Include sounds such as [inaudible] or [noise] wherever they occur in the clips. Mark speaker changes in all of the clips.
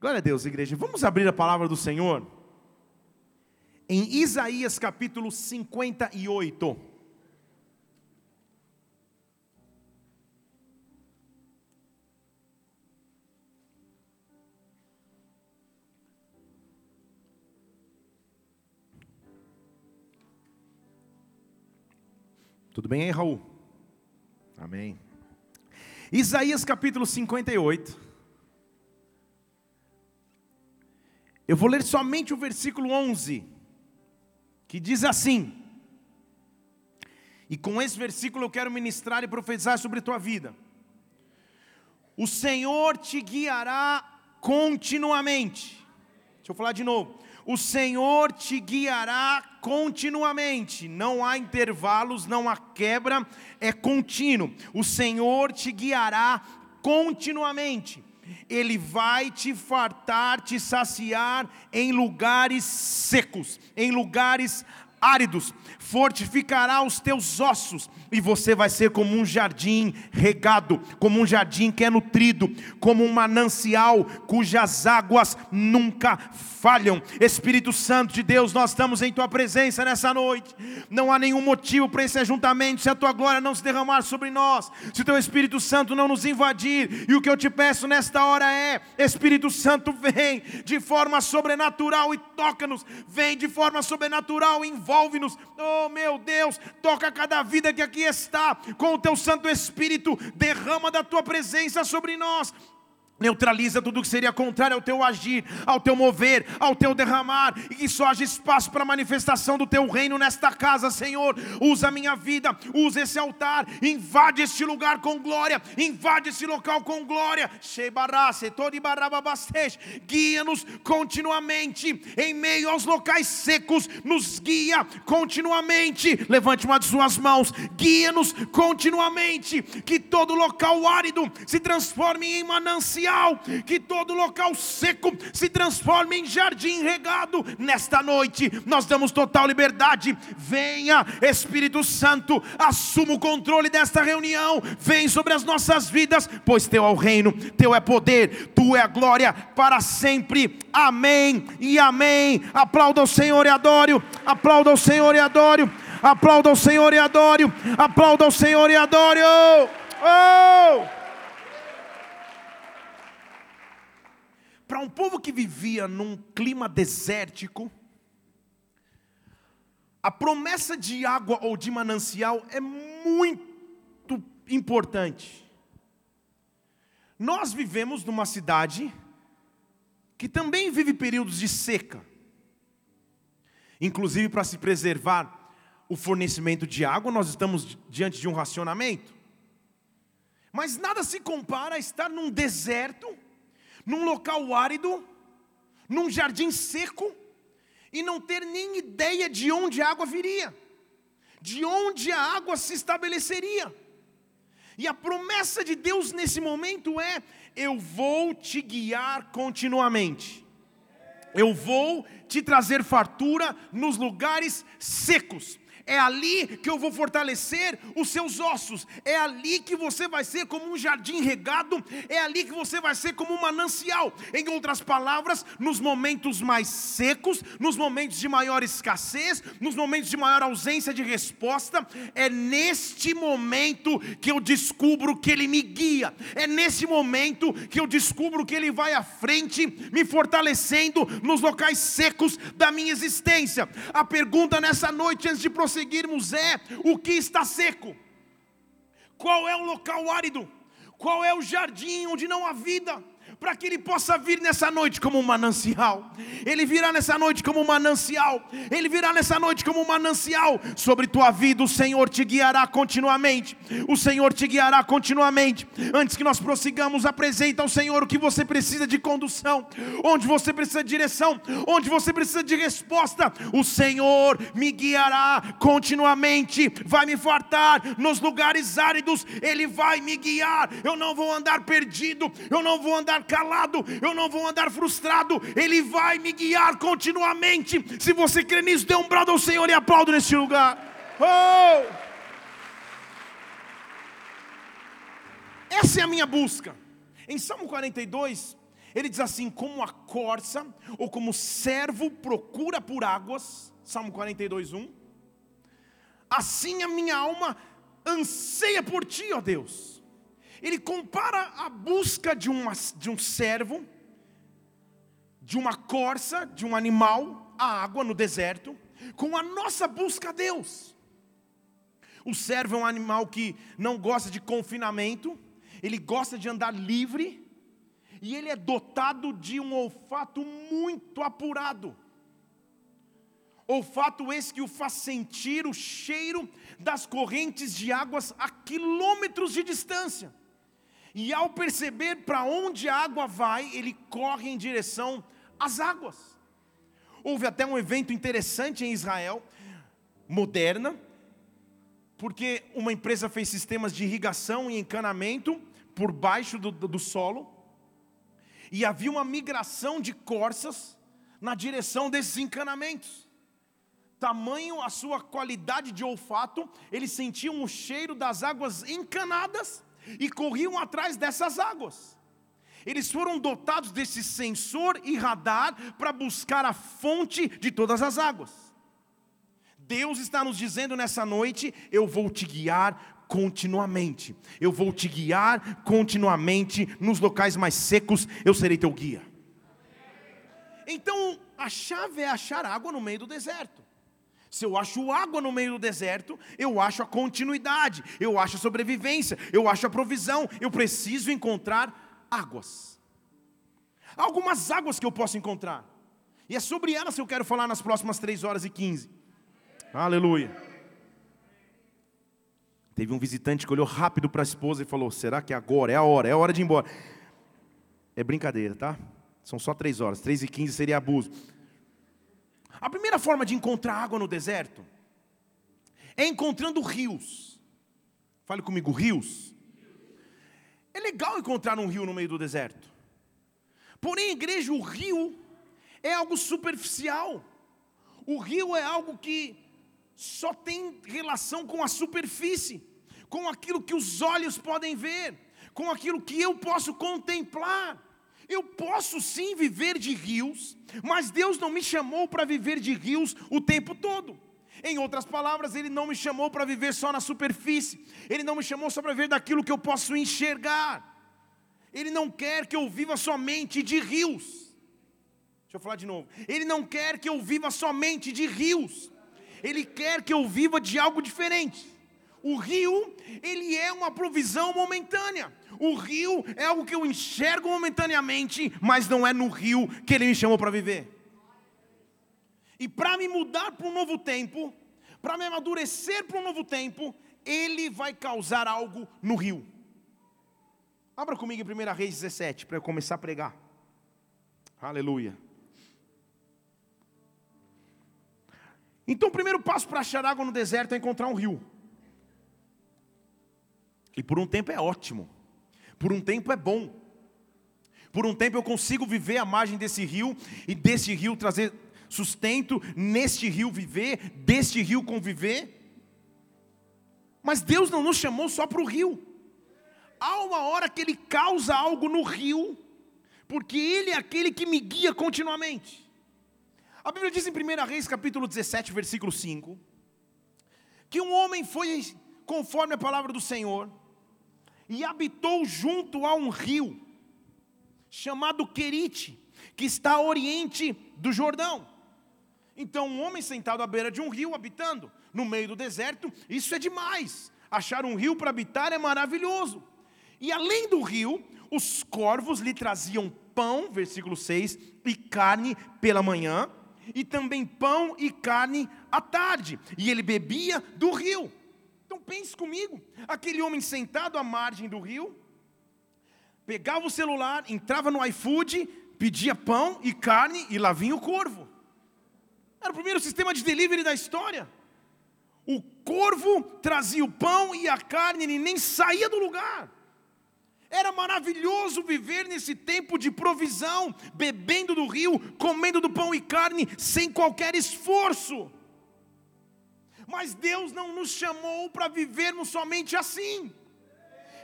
Speaker 1: Glória a Deus, igreja. Vamos abrir a palavra do Senhor em Isaías capítulo 58. Tudo bem aí, Raul? Amém. Isaías capítulo 58. Eu vou ler somente o versículo 11, que diz assim: E com esse versículo eu quero ministrar e profetizar sobre a tua vida. O Senhor te guiará continuamente. Deixa eu falar de novo. O Senhor te guiará continuamente, não há intervalos, não há quebra, é contínuo. O Senhor te guiará continuamente ele vai te fartar, te saciar em lugares secos, em lugares áridos, fortificará os teus ossos, e você vai ser como um jardim regado, como um jardim que é nutrido, como um manancial cujas águas nunca falham. Espírito Santo de Deus, nós estamos em tua presença nessa noite. Não há nenhum motivo para esse ajuntamento se a tua glória não se derramar sobre nós, se o teu Espírito Santo não nos invadir. E o que eu te peço nesta hora é: Espírito Santo, vem de forma sobrenatural e toca-nos, vem de forma sobrenatural e envolve-nos. Oh, meu Deus, toca cada vida que aqui está, com o teu Santo Espírito, derrama da tua presença sobre nós. Neutraliza tudo que seria contrário ao teu agir, ao teu mover, ao teu derramar, e que só haja espaço para a manifestação do teu reino nesta casa, Senhor. Usa a minha vida, usa esse altar, invade este lugar com glória, invade esse local com glória. Guia-nos continuamente em meio aos locais secos, nos guia continuamente. Levante uma de suas mãos, guia-nos continuamente. Que todo local árido se transforme em que todo local seco se transforme em jardim regado. Nesta noite, nós damos total liberdade. Venha, Espírito Santo, assuma o controle desta reunião. Vem sobre as nossas vidas, pois teu é o reino, teu é poder, tu é a glória para sempre. Amém e amém. Aplauda o Senhor e adore. Aplauda o Senhor e adore. Aplauda o Senhor e adore. Aplauda o Senhor e adore. Oh! Para um povo que vivia num clima desértico, a promessa de água ou de manancial é muito importante. Nós vivemos numa cidade que também vive períodos de seca. Inclusive, para se preservar o fornecimento de água, nós estamos diante de um racionamento. Mas nada se compara a estar num deserto num local árido, num jardim seco, e não ter nem ideia de onde a água viria, de onde a água se estabeleceria. E a promessa de Deus nesse momento é: eu vou te guiar continuamente. Eu vou te trazer fartura nos lugares secos é ali que eu vou fortalecer os seus ossos, é ali que você vai ser como um jardim regado, é ali que você vai ser como um manancial. Em outras palavras, nos momentos mais secos, nos momentos de maior escassez, nos momentos de maior ausência de resposta, é neste momento que eu descubro que Ele me guia, é nesse momento que eu descubro que Ele vai à frente, me fortalecendo nos locais secos da minha existência. A pergunta nessa noite, antes de prosseguir, conseguirmos é o que está seco. Qual é o local árido? Qual é o jardim onde não há vida? Para que ele possa vir nessa noite como um manancial. Ele virá nessa noite como um manancial. Ele virá nessa noite como um manancial sobre tua vida. O Senhor te guiará continuamente. O Senhor te guiará continuamente. Antes que nós prossigamos, apresenta ao Senhor o que você precisa de condução, onde você precisa de direção, onde você precisa de resposta. O Senhor me guiará continuamente. Vai me fartar nos lugares áridos. Ele vai me guiar. Eu não vou andar perdido. Eu não vou andar calado, eu não vou andar frustrado, Ele vai me guiar continuamente. Se você crê nisso, dê um brado ao Senhor e aplaudo nesse lugar. Oh! Essa é a minha busca. Em Salmo 42, Ele diz assim: como a corça, ou como o servo procura por águas, Salmo 42, 1. Assim a minha alma anseia por ti, ó Deus. Ele compara a busca de, uma, de um servo, de uma corça, de um animal, a água no deserto, com a nossa busca a Deus. O servo é um animal que não gosta de confinamento, ele gosta de andar livre, e ele é dotado de um olfato muito apurado. Olfato esse que o faz sentir o cheiro das correntes de águas a quilômetros de distância. E ao perceber para onde a água vai, ele corre em direção às águas. Houve até um evento interessante em Israel, moderna, porque uma empresa fez sistemas de irrigação e encanamento por baixo do, do, solo, e havia uma migração de corças na direção desses encanamentos. Tamanho a sua qualidade de olfato, eles sentiam o cheiro das águas encanadas e corriam atrás dessas águas. Eles foram dotados desse sensor e radar para buscar a fonte de todas as águas. Deus está nos dizendo nessa noite: eu vou te guiar continuamente. Eu vou te guiar continuamente nos locais mais secos, eu serei teu guia. Então, a chave é achar água no meio do deserto. Se eu acho água no meio do deserto, eu acho a continuidade, eu acho a sobrevivência, eu acho a provisão. Eu preciso encontrar águas. Algumas águas que eu posso encontrar. E é sobre elas que eu quero falar nas próximas 3 horas e 15. Aleluia. Teve um visitante que olhou rápido para a esposa e falou: Será que é agora? É a hora, é a hora de ir embora. É brincadeira, tá? São só três horas, três e quinze seria abuso. A primeira forma de encontrar água no deserto é encontrando rios. Fale comigo, rios. É legal encontrar um rio no meio do deserto. Porém, igreja, o rio é algo superficial. O rio é algo que só tem relação com a superfície com aquilo que os olhos podem ver, com aquilo que eu posso contemplar. Eu posso sim viver de rios, mas Deus não me chamou para viver de rios o tempo todo. Em outras palavras, Ele não me chamou para viver só na superfície, Ele não me chamou só para viver daquilo que eu posso enxergar. Ele não quer que eu viva somente de rios. Deixa eu falar de novo. Ele não quer que eu viva somente de rios. Ele quer que eu viva de algo diferente. O rio, ele é uma provisão momentânea. O rio é algo que eu enxergo momentaneamente, mas não é no rio que ele me chamou para viver. E para me mudar para um novo tempo, para me amadurecer para um novo tempo, ele vai causar algo no rio. Abra comigo em 1 Reis 17 para eu começar a pregar. Aleluia. Então, o primeiro passo para achar água no deserto é encontrar um rio. E por um tempo é ótimo, por um tempo é bom, por um tempo eu consigo viver à margem desse rio e desse rio trazer sustento, neste rio viver, deste rio conviver. Mas Deus não nos chamou só para o rio. Há uma hora que Ele causa algo no rio, porque Ele é aquele que me guia continuamente. A Bíblia diz em 1 Reis capítulo 17, versículo 5, que um homem foi conforme a palavra do Senhor, e habitou junto a um rio, chamado Querite, que está a oriente do Jordão. Então, um homem sentado à beira de um rio, habitando no meio do deserto, isso é demais. Achar um rio para habitar é maravilhoso. E além do rio, os corvos lhe traziam pão, versículo 6, e carne pela manhã, e também pão e carne à tarde. E ele bebia do rio. Então pense comigo, aquele homem sentado à margem do rio, pegava o celular, entrava no iFood, pedia pão e carne e lá vinha o corvo. Era o primeiro sistema de delivery da história. O corvo trazia o pão e a carne, ele nem saía do lugar. Era maravilhoso viver nesse tempo de provisão, bebendo do rio, comendo do pão e carne, sem qualquer esforço. Mas Deus não nos chamou para vivermos somente assim.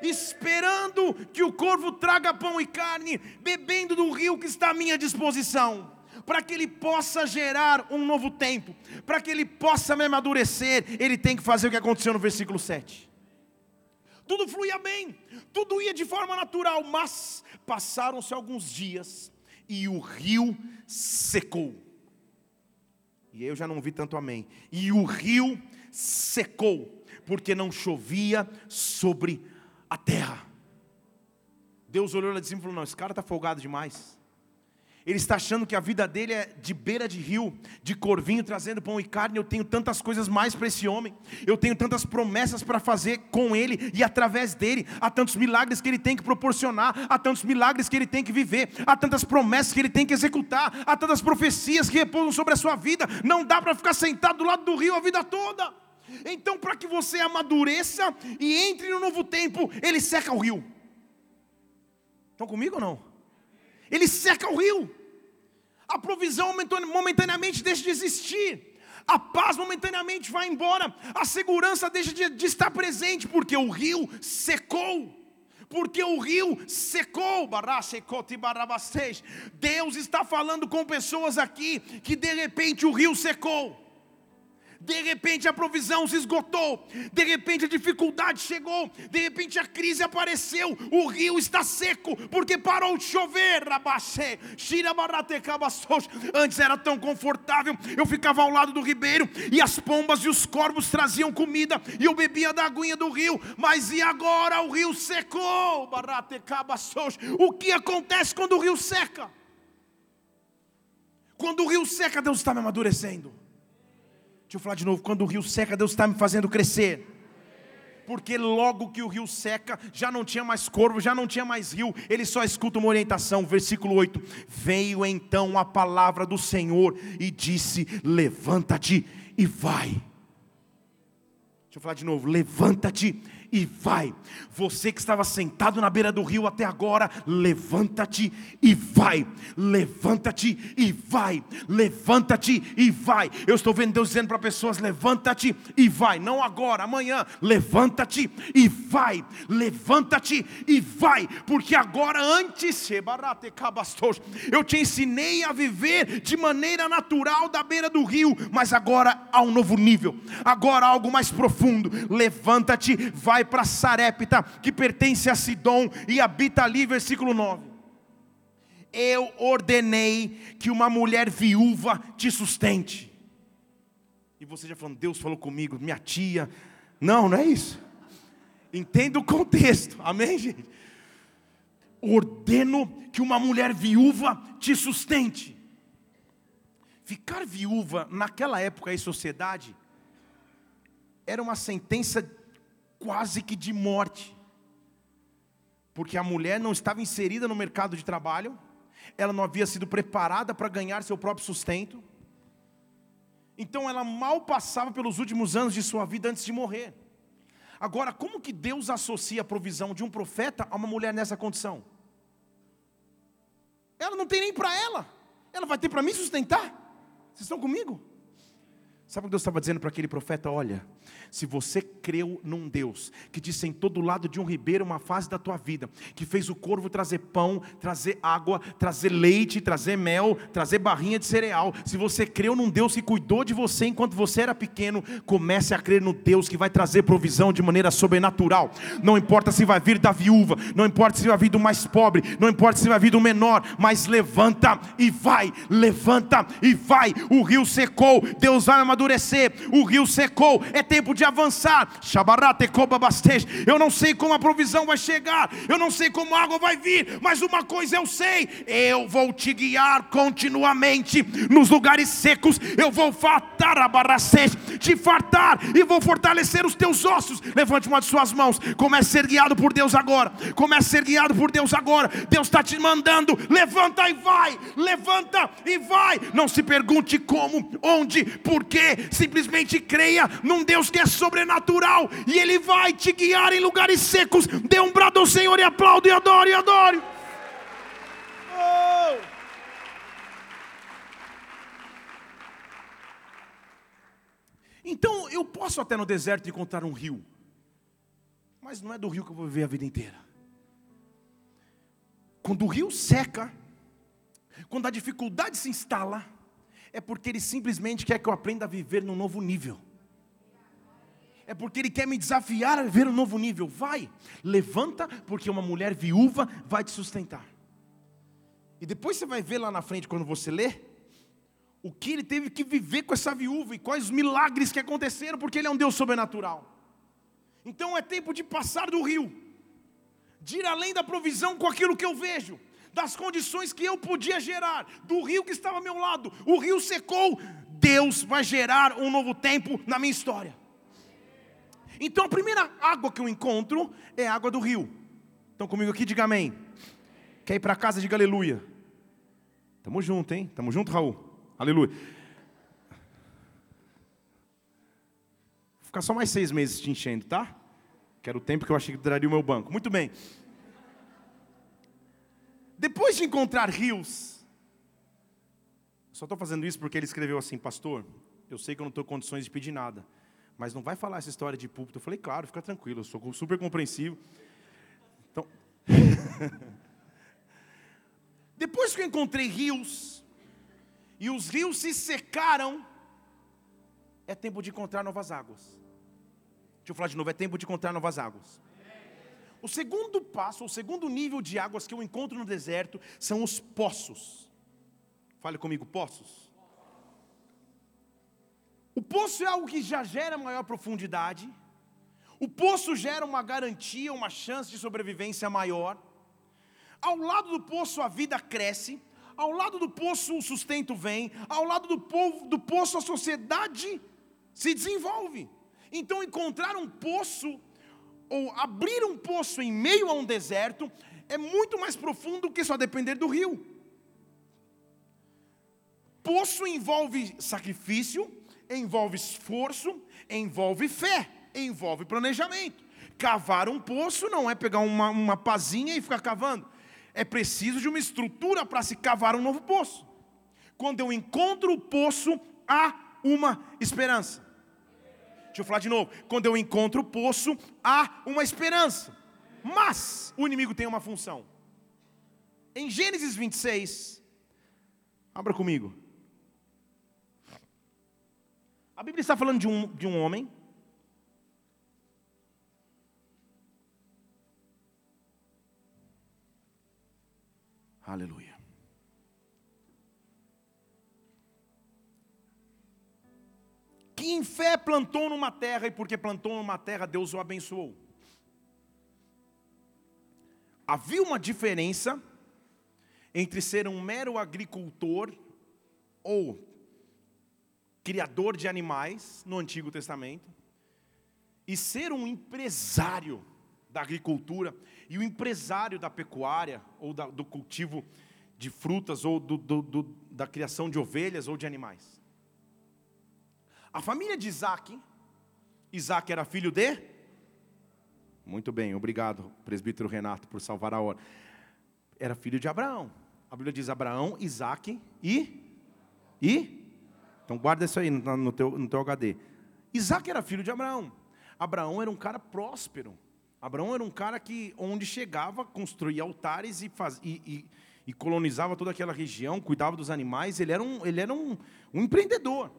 Speaker 1: esperando que o corvo traga pão e carne, bebendo do rio que está à minha disposição para que ele possa gerar um novo tempo, para que ele possa me amadurecer, ele tem que fazer o que aconteceu no versículo 7. Tudo fluía bem, tudo ia de forma natural, mas passaram-se alguns dias e o rio secou. E eu já não vi tanto amém. E o rio secou, porque não chovia sobre a terra. Deus olhou lá de cima e falou: Não, esse cara está folgado demais. Ele está achando que a vida dele é de beira de rio, de corvinho trazendo pão e carne. Eu tenho tantas coisas mais para esse homem. Eu tenho tantas promessas para fazer com ele e através dele. Há tantos milagres que ele tem que proporcionar, há tantos milagres que ele tem que viver, há tantas promessas que ele tem que executar, há tantas profecias que repousam sobre a sua vida. Não dá para ficar sentado do lado do rio a vida toda. Então, para que você amadureça e entre no novo tempo, ele seca o rio. Estão comigo ou não? Ele seca o rio. A provisão momentaneamente deixa de existir. A paz momentaneamente vai embora. A segurança deixa de, de estar presente, porque o rio secou porque o rio secou. Deus está falando com pessoas aqui que de repente o rio secou. De repente a provisão se esgotou, de repente a dificuldade chegou, de repente a crise apareceu, o rio está seco, porque parou de chover. Antes era tão confortável, eu ficava ao lado do ribeiro e as pombas e os corvos traziam comida e eu bebia da aguinha do rio, mas e agora o rio secou? O que acontece quando o rio seca? Quando o rio seca, Deus está me amadurecendo. Deixa eu falar de novo: quando o rio seca, Deus está me fazendo crescer. Porque logo que o rio seca, já não tinha mais corvo, já não tinha mais rio, ele só escuta uma orientação. Versículo 8: Veio então a palavra do Senhor e disse: Levanta-te e vai. Deixa eu falar de novo: Levanta-te e vai. Você que estava sentado na beira do rio até agora, levanta-te e vai. Levanta-te e vai. Levanta-te e vai. Eu estou vendo Deus dizendo para pessoas: levanta-te e vai. Não agora, amanhã. Levanta-te e vai. Levanta-te e vai. Porque agora, antes, eu te ensinei a viver de maneira natural da beira do rio, mas agora há um novo nível. Agora algo mais profundo. Levanta-te, vai vai para Sarepta, que pertence a Sidom, e habita ali, versículo 9. Eu ordenei que uma mulher viúva te sustente. E você já falando, Deus falou comigo, minha tia. Não, não é isso. Entenda o contexto, amém, gente? Ordeno que uma mulher viúva te sustente. Ficar viúva naquela época e sociedade era uma sentença quase que de morte, porque a mulher não estava inserida no mercado de trabalho, ela não havia sido preparada para ganhar seu próprio sustento, então ela mal passava pelos últimos anos de sua vida antes de morrer. Agora, como que Deus associa a provisão de um profeta a uma mulher nessa condição? Ela não tem nem para ela, ela vai ter para me sustentar. Vocês estão comigo? Sabe o que Deus estava dizendo para aquele profeta? Olha, se você creu num Deus que te sentou do lado de um ribeiro uma fase da tua vida, que fez o corvo trazer pão, trazer água, trazer leite, trazer mel, trazer barrinha de cereal, se você creu num Deus que cuidou de você enquanto você era pequeno, comece a crer no Deus que vai trazer provisão de maneira sobrenatural. Não importa se vai vir da viúva, não importa se vai vir do mais pobre, não importa se vai vir do menor, mas levanta e vai, levanta e vai. O rio secou, Deus vai amadurecer. O rio secou, é tempo de avançar. Eu não sei como a provisão vai chegar, eu não sei como a água vai vir, mas uma coisa eu sei: eu vou te guiar continuamente nos lugares secos, eu vou fartar a barracete, te fartar e vou fortalecer os teus ossos. Levante uma de suas mãos, comece a ser guiado por Deus agora. Comece a ser guiado por Deus agora. Deus está te mandando, levanta e vai, levanta e vai. Não se pergunte como, onde, porquê, simplesmente creia num Deus que é sobrenatural e Ele vai te guiar em lugares secos. Dê um brado ao Senhor e aplaude, e adore, e adore. Oh! Então eu posso até no deserto encontrar um rio, mas Mas não é do rio que eu vou viver a vida inteira. Quando o rio seca, quando a dificuldade se instala, é porque ele simplesmente quer que eu aprenda a viver num novo nível. É porque ele quer me desafiar a viver um novo nível. Vai, levanta, porque uma mulher viúva vai te sustentar. E depois você vai ver lá na frente, quando você lê, o que ele teve que viver com essa viúva e quais os milagres que aconteceram, porque ele é um Deus sobrenatural. Então é tempo de passar do rio, de ir além da provisão com aquilo que eu vejo, das condições que eu podia gerar, do rio que estava ao meu lado. O rio secou, Deus vai gerar um novo tempo na minha história. Então a primeira água que eu encontro é a água do rio. Estão comigo aqui? Diga amém. Quer ir para casa? Diga aleluia. Tamo junto, hein? Tamo junto, Raul. Aleluia. Vou ficar só mais seis meses te enchendo, tá? Que era o tempo que eu achei que duraria o meu banco. Muito bem. Depois de encontrar rios, só estou fazendo isso porque ele escreveu assim, pastor, eu sei que eu não estou em condições de pedir nada, mas não vai falar essa história de púlpito. Eu falei, claro, fica tranquilo, eu sou super compreensivo. Então, [laughs] depois que eu encontrei rios, e os rios se secaram, é tempo de encontrar novas águas. Deixa eu falar de novo, é tempo de encontrar novas águas. O segundo passo, o segundo nível de águas que eu encontro no deserto são os poços. Fale comigo, poços. O poço é algo que já gera maior profundidade. O poço gera uma garantia, uma chance de sobrevivência maior. Ao lado do poço a vida cresce. Ao lado do poço o sustento vem. Ao lado do, povo, do poço a sociedade se desenvolve. Então encontrar um poço ou abrir um poço em meio a um deserto é muito mais profundo do que só depender do rio. Poço envolve sacrifício, envolve esforço, envolve fé, envolve planejamento. Cavar um poço não é pegar uma, uma pazinha e ficar cavando. É preciso de uma estrutura para se cavar um novo poço. Quando eu encontro o poço, há uma esperança. Deixa eu falar de novo. Quando eu encontro o poço, há uma esperança. Mas o inimigo tem uma função. Em Gênesis 26, abra comigo. A Bíblia está falando de um, de um homem. Aleluia. que em fé plantou numa terra, e porque plantou numa terra, Deus o abençoou. Havia uma diferença entre ser um mero agricultor ou criador de animais no Antigo Testamento e ser um empresário da agricultura e o empresário da pecuária ou da, do cultivo de frutas ou do, do, do, da criação de ovelhas ou de animais. A família de Isaac, Isaac era filho de? Muito bem, obrigado, presbítero Renato, por salvar a hora. Era filho de Abraão. A Bíblia diz Abraão, Isaac e? E? Então guarda isso aí no teu, no teu HD. Isaac era filho de Abraão. Abraão era um cara próspero. Abraão era um cara que, onde chegava, construía altares e, faz, e, e, e colonizava toda aquela região, cuidava dos animais. Ele era um, ele era um, um empreendedor.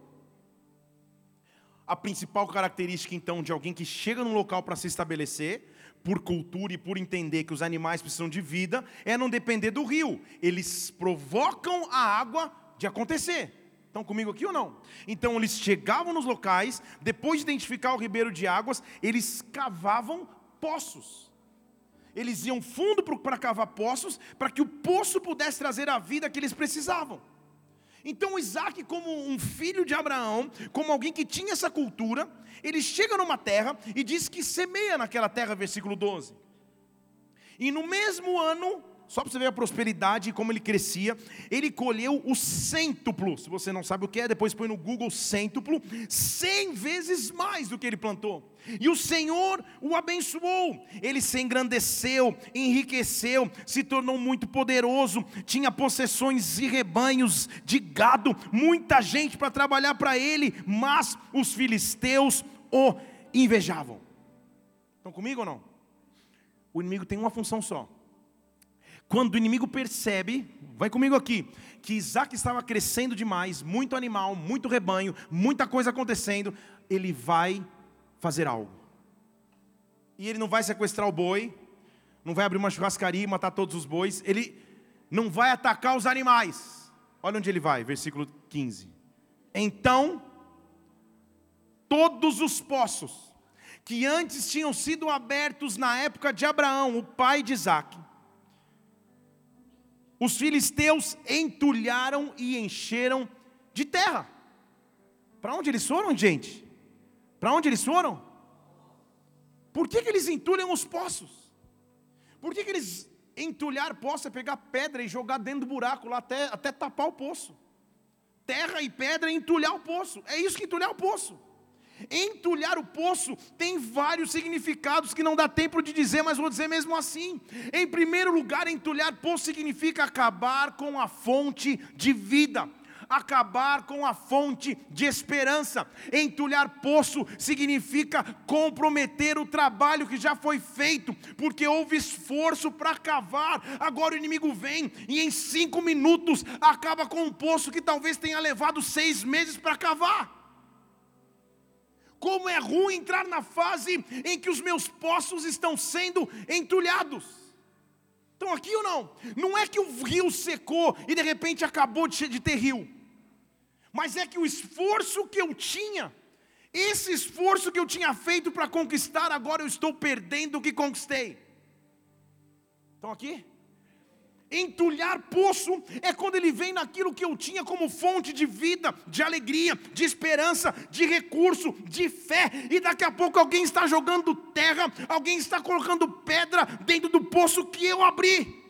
Speaker 1: A principal característica, então, de alguém que chega num local para se estabelecer, por cultura e por entender que os animais precisam de vida, é não depender do rio. Eles provocam a água de acontecer. Estão comigo aqui ou não? Então eles chegavam nos locais, depois de identificar o ribeiro de águas, eles cavavam poços. Eles iam fundo para cavar poços, para que o poço pudesse trazer a vida que eles precisavam. Então Isaac, como um filho de Abraão, como alguém que tinha essa cultura, ele chega numa terra e diz que semeia naquela terra, versículo 12. E no mesmo ano, só para você ver a prosperidade e como ele crescia, ele colheu o cêntuplo. Se você não sabe o que é, depois põe no Google cêntuplo, cem vezes mais do que ele plantou. E o Senhor o abençoou, ele se engrandeceu, enriqueceu, se tornou muito poderoso, tinha possessões e rebanhos de gado, muita gente para trabalhar para ele, mas os filisteus o invejavam. Estão comigo ou não? o inimigo tem uma função só. Quando o inimigo percebe, vai comigo aqui, que Isaac estava crescendo demais, muito animal, muito rebanho, muita coisa acontecendo, ele vai fazer algo. E ele não vai sequestrar o boi, não vai abrir uma churrascaria e matar todos os bois, ele não vai atacar os animais. Olha onde ele vai, versículo 15. Então, todos os poços que antes tinham sido abertos na época de Abraão, o pai de Isaac, os filisteus entulharam e encheram de terra. Para onde eles foram, gente? Para onde eles foram? Por que, que eles entulham os poços? Por que, que eles entulhar poço é pegar pedra e jogar dentro do buraco lá até, até tapar o poço? Terra e pedra é entulhar o poço. É isso que entulhar o poço. Entulhar o poço tem vários significados que não dá tempo de dizer, mas vou dizer mesmo assim. Em primeiro lugar, entulhar poço significa acabar com a fonte de vida acabar com a fonte de esperança. Entulhar poço significa comprometer o trabalho que já foi feito, porque houve esforço para cavar. Agora o inimigo vem e em cinco minutos acaba com um poço que talvez tenha levado seis meses para cavar. Como é ruim entrar na fase em que os meus poços estão sendo entulhados. Estão aqui ou não? Não é que o rio secou e de repente acabou de ter rio, mas é que o esforço que eu tinha, esse esforço que eu tinha feito para conquistar, agora eu estou perdendo o que conquistei. Estão aqui? Entulhar poço é quando ele vem naquilo que eu tinha como fonte de vida, de alegria, de esperança, de recurso, de fé, e daqui a pouco alguém está jogando terra, alguém está colocando pedra dentro do poço que eu abri.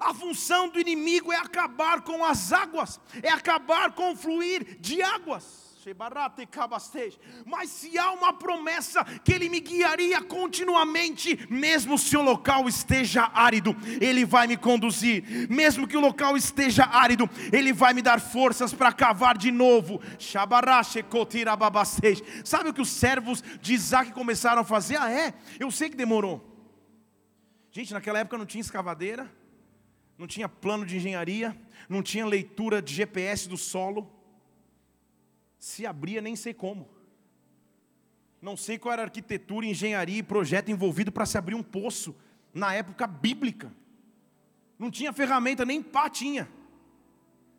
Speaker 1: A função do inimigo é acabar com as águas, é acabar com o fluir de águas. Mas se há uma promessa que Ele me guiaria continuamente, mesmo se o local esteja árido, Ele vai me conduzir. Mesmo que o local esteja árido, Ele vai me dar forças para cavar de novo. Sabe o que os servos de Isaac começaram a fazer? Ah, é? Eu sei que demorou. Gente, naquela época não tinha escavadeira, não tinha plano de engenharia, não tinha leitura de GPS do solo se abria nem sei como. Não sei qual era a arquitetura, engenharia e projeto envolvido para se abrir um poço na época bíblica. Não tinha ferramenta, nem pá tinha.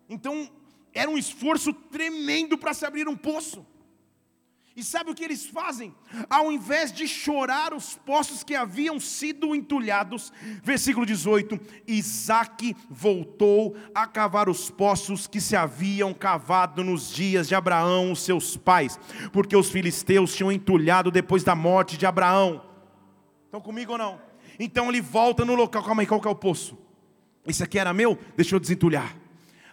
Speaker 1: Então, era um esforço tremendo para se abrir um poço. E sabe o que eles fazem? Ao invés de chorar os poços que haviam sido entulhados, versículo 18: Isaac voltou a cavar os poços que se haviam cavado nos dias de Abraão, seus pais, porque os filisteus tinham entulhado depois da morte de Abraão. Estão comigo ou não? Então ele volta no local, calma aí, qual que é o poço? Esse aqui era meu? Deixa eu desentulhar.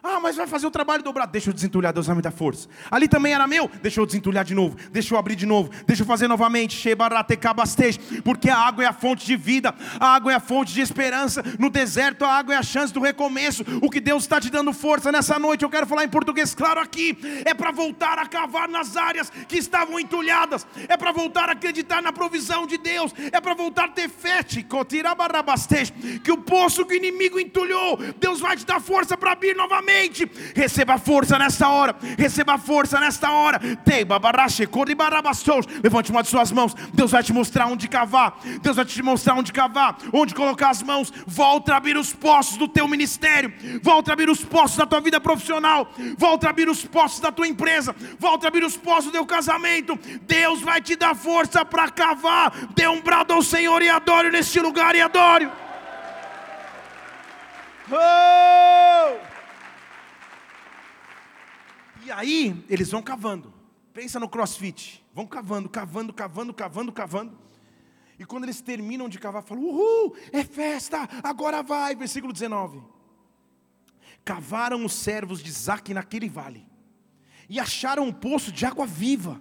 Speaker 1: Ah, mas vai fazer o trabalho dobrado. Deixa eu desentulhar, Deus vai me dar força. Ali também era meu. Deixa eu desentulhar de novo. Deixa eu abrir de novo. Deixa eu fazer novamente. Porque a água é a fonte de vida. A água é a fonte de esperança. No deserto, a água é a chance do recomeço. O que Deus está te dando força nessa noite, eu quero falar em português claro aqui. É para voltar a cavar nas áreas que estavam entulhadas. É para voltar a acreditar na provisão de Deus. É para voltar a ter fé. Que o poço que o inimigo entulhou, Deus vai te dar força para abrir novamente mente. Receba força nesta hora. Receba força nesta hora. Levante uma de suas mãos. Deus vai te mostrar onde cavar. Deus vai te mostrar onde cavar, onde colocar as mãos. Volta a abrir os poços do teu ministério. Volta a abrir os poços da tua vida profissional. Volta a abrir os poços da tua empresa. Volta a abrir os poços do teu casamento. Deus vai te dar força para cavar. Dê um brado ao Senhor e adore neste lugar e adore. Oh! E aí eles vão cavando. Pensa no crossfit. Vão cavando, cavando, cavando, cavando, cavando. E quando eles terminam de cavar, falam: Uhul, é festa, agora vai. Versículo 19. Cavaram os servos de Isaac naquele vale e acharam um poço de água viva.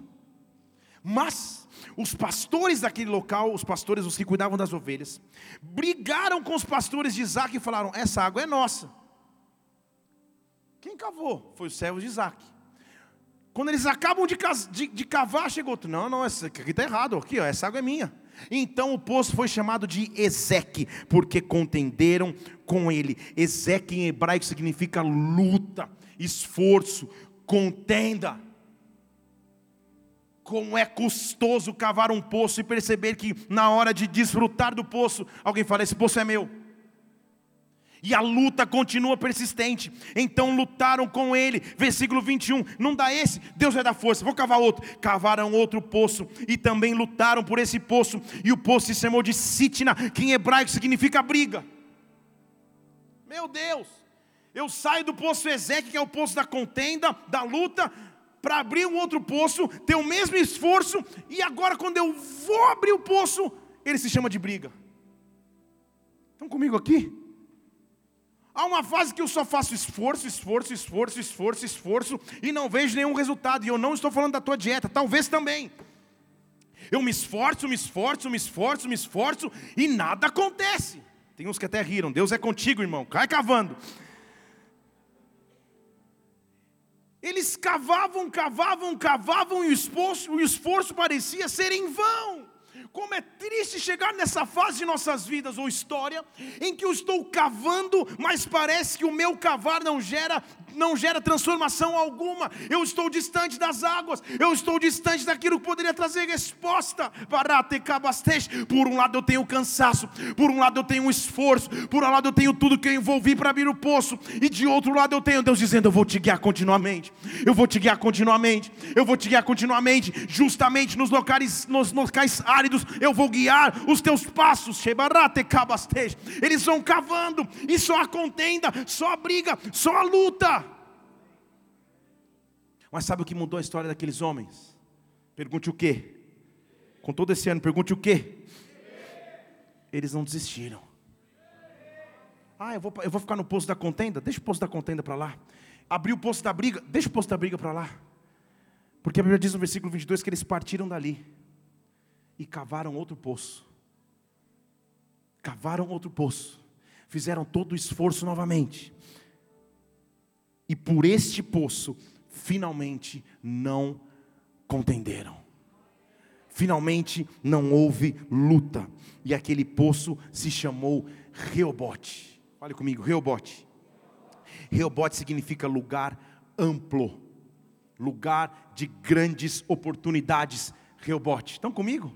Speaker 1: Mas os pastores daquele local, os pastores, os que cuidavam das ovelhas, brigaram com os pastores de Isaac e falaram: Essa água é nossa. Quem cavou? Foi os servos de Isaac. Quando eles acabam de, de, de cavar, chegou outro. Não, não, essa aqui está errado. Aqui, ó, essa água é minha. Então o poço foi chamado de Ezeque, porque contenderam com ele. Ezeque em hebraico significa luta, esforço, contenda. Como é custoso cavar um poço e perceber que na hora de desfrutar do poço, alguém fala: Esse poço é meu. E a luta continua persistente. Então lutaram com ele. Versículo 21. Não dá esse, Deus vai dar força. Vou cavar outro. Cavaram outro poço e também lutaram por esse poço. E o poço se chamou de Sitna, que em hebraico significa briga. Meu Deus! Eu saio do poço Ezequiel, que é o poço da contenda, da luta, para abrir um outro poço, ter o mesmo esforço, e agora quando eu vou abrir o poço, ele se chama de briga. Estão comigo aqui? Há uma fase que eu só faço esforço, esforço, esforço, esforço, esforço e não vejo nenhum resultado. E eu não estou falando da tua dieta, talvez também. Eu me esforço, me esforço, me esforço, me esforço e nada acontece. Tem uns que até riram. Deus é contigo, irmão. Cai cavando. Eles cavavam, cavavam, cavavam e o esforço, o esforço parecia ser em vão. Como é triste chegar nessa fase de nossas vidas ou história em que eu estou cavando, mas parece que o meu cavar não gera não gera transformação alguma. Eu estou distante das águas, eu estou distante daquilo que poderia trazer resposta. Por um lado eu tenho cansaço, por um lado eu tenho esforço, por um lado eu tenho tudo que eu envolvi para abrir o poço, e de outro lado eu tenho Deus dizendo: Eu vou te guiar continuamente, eu vou te guiar continuamente, eu vou te guiar continuamente, justamente nos locais, nos locais áridos eu vou guiar os teus passos. Eles vão cavando, e só a contenda, só a briga, só a luta. Mas sabe o que mudou a história daqueles homens? Pergunte o quê? Com todo esse ano, pergunte o quê? Eles não desistiram. Ah, eu vou, eu vou ficar no poço da contenda? Deixa o poço da contenda para lá. Abriu o poço da briga? Deixa o poço da briga para lá. Porque a Bíblia diz no versículo 22 que eles partiram dali e cavaram outro poço. Cavaram outro poço. Fizeram todo o esforço novamente. E por este poço, finalmente não contenderam. Finalmente não houve luta. E aquele poço se chamou Reobote. Fale comigo, Reobote. Reobote significa lugar amplo, lugar de grandes oportunidades Reobote. Estão comigo?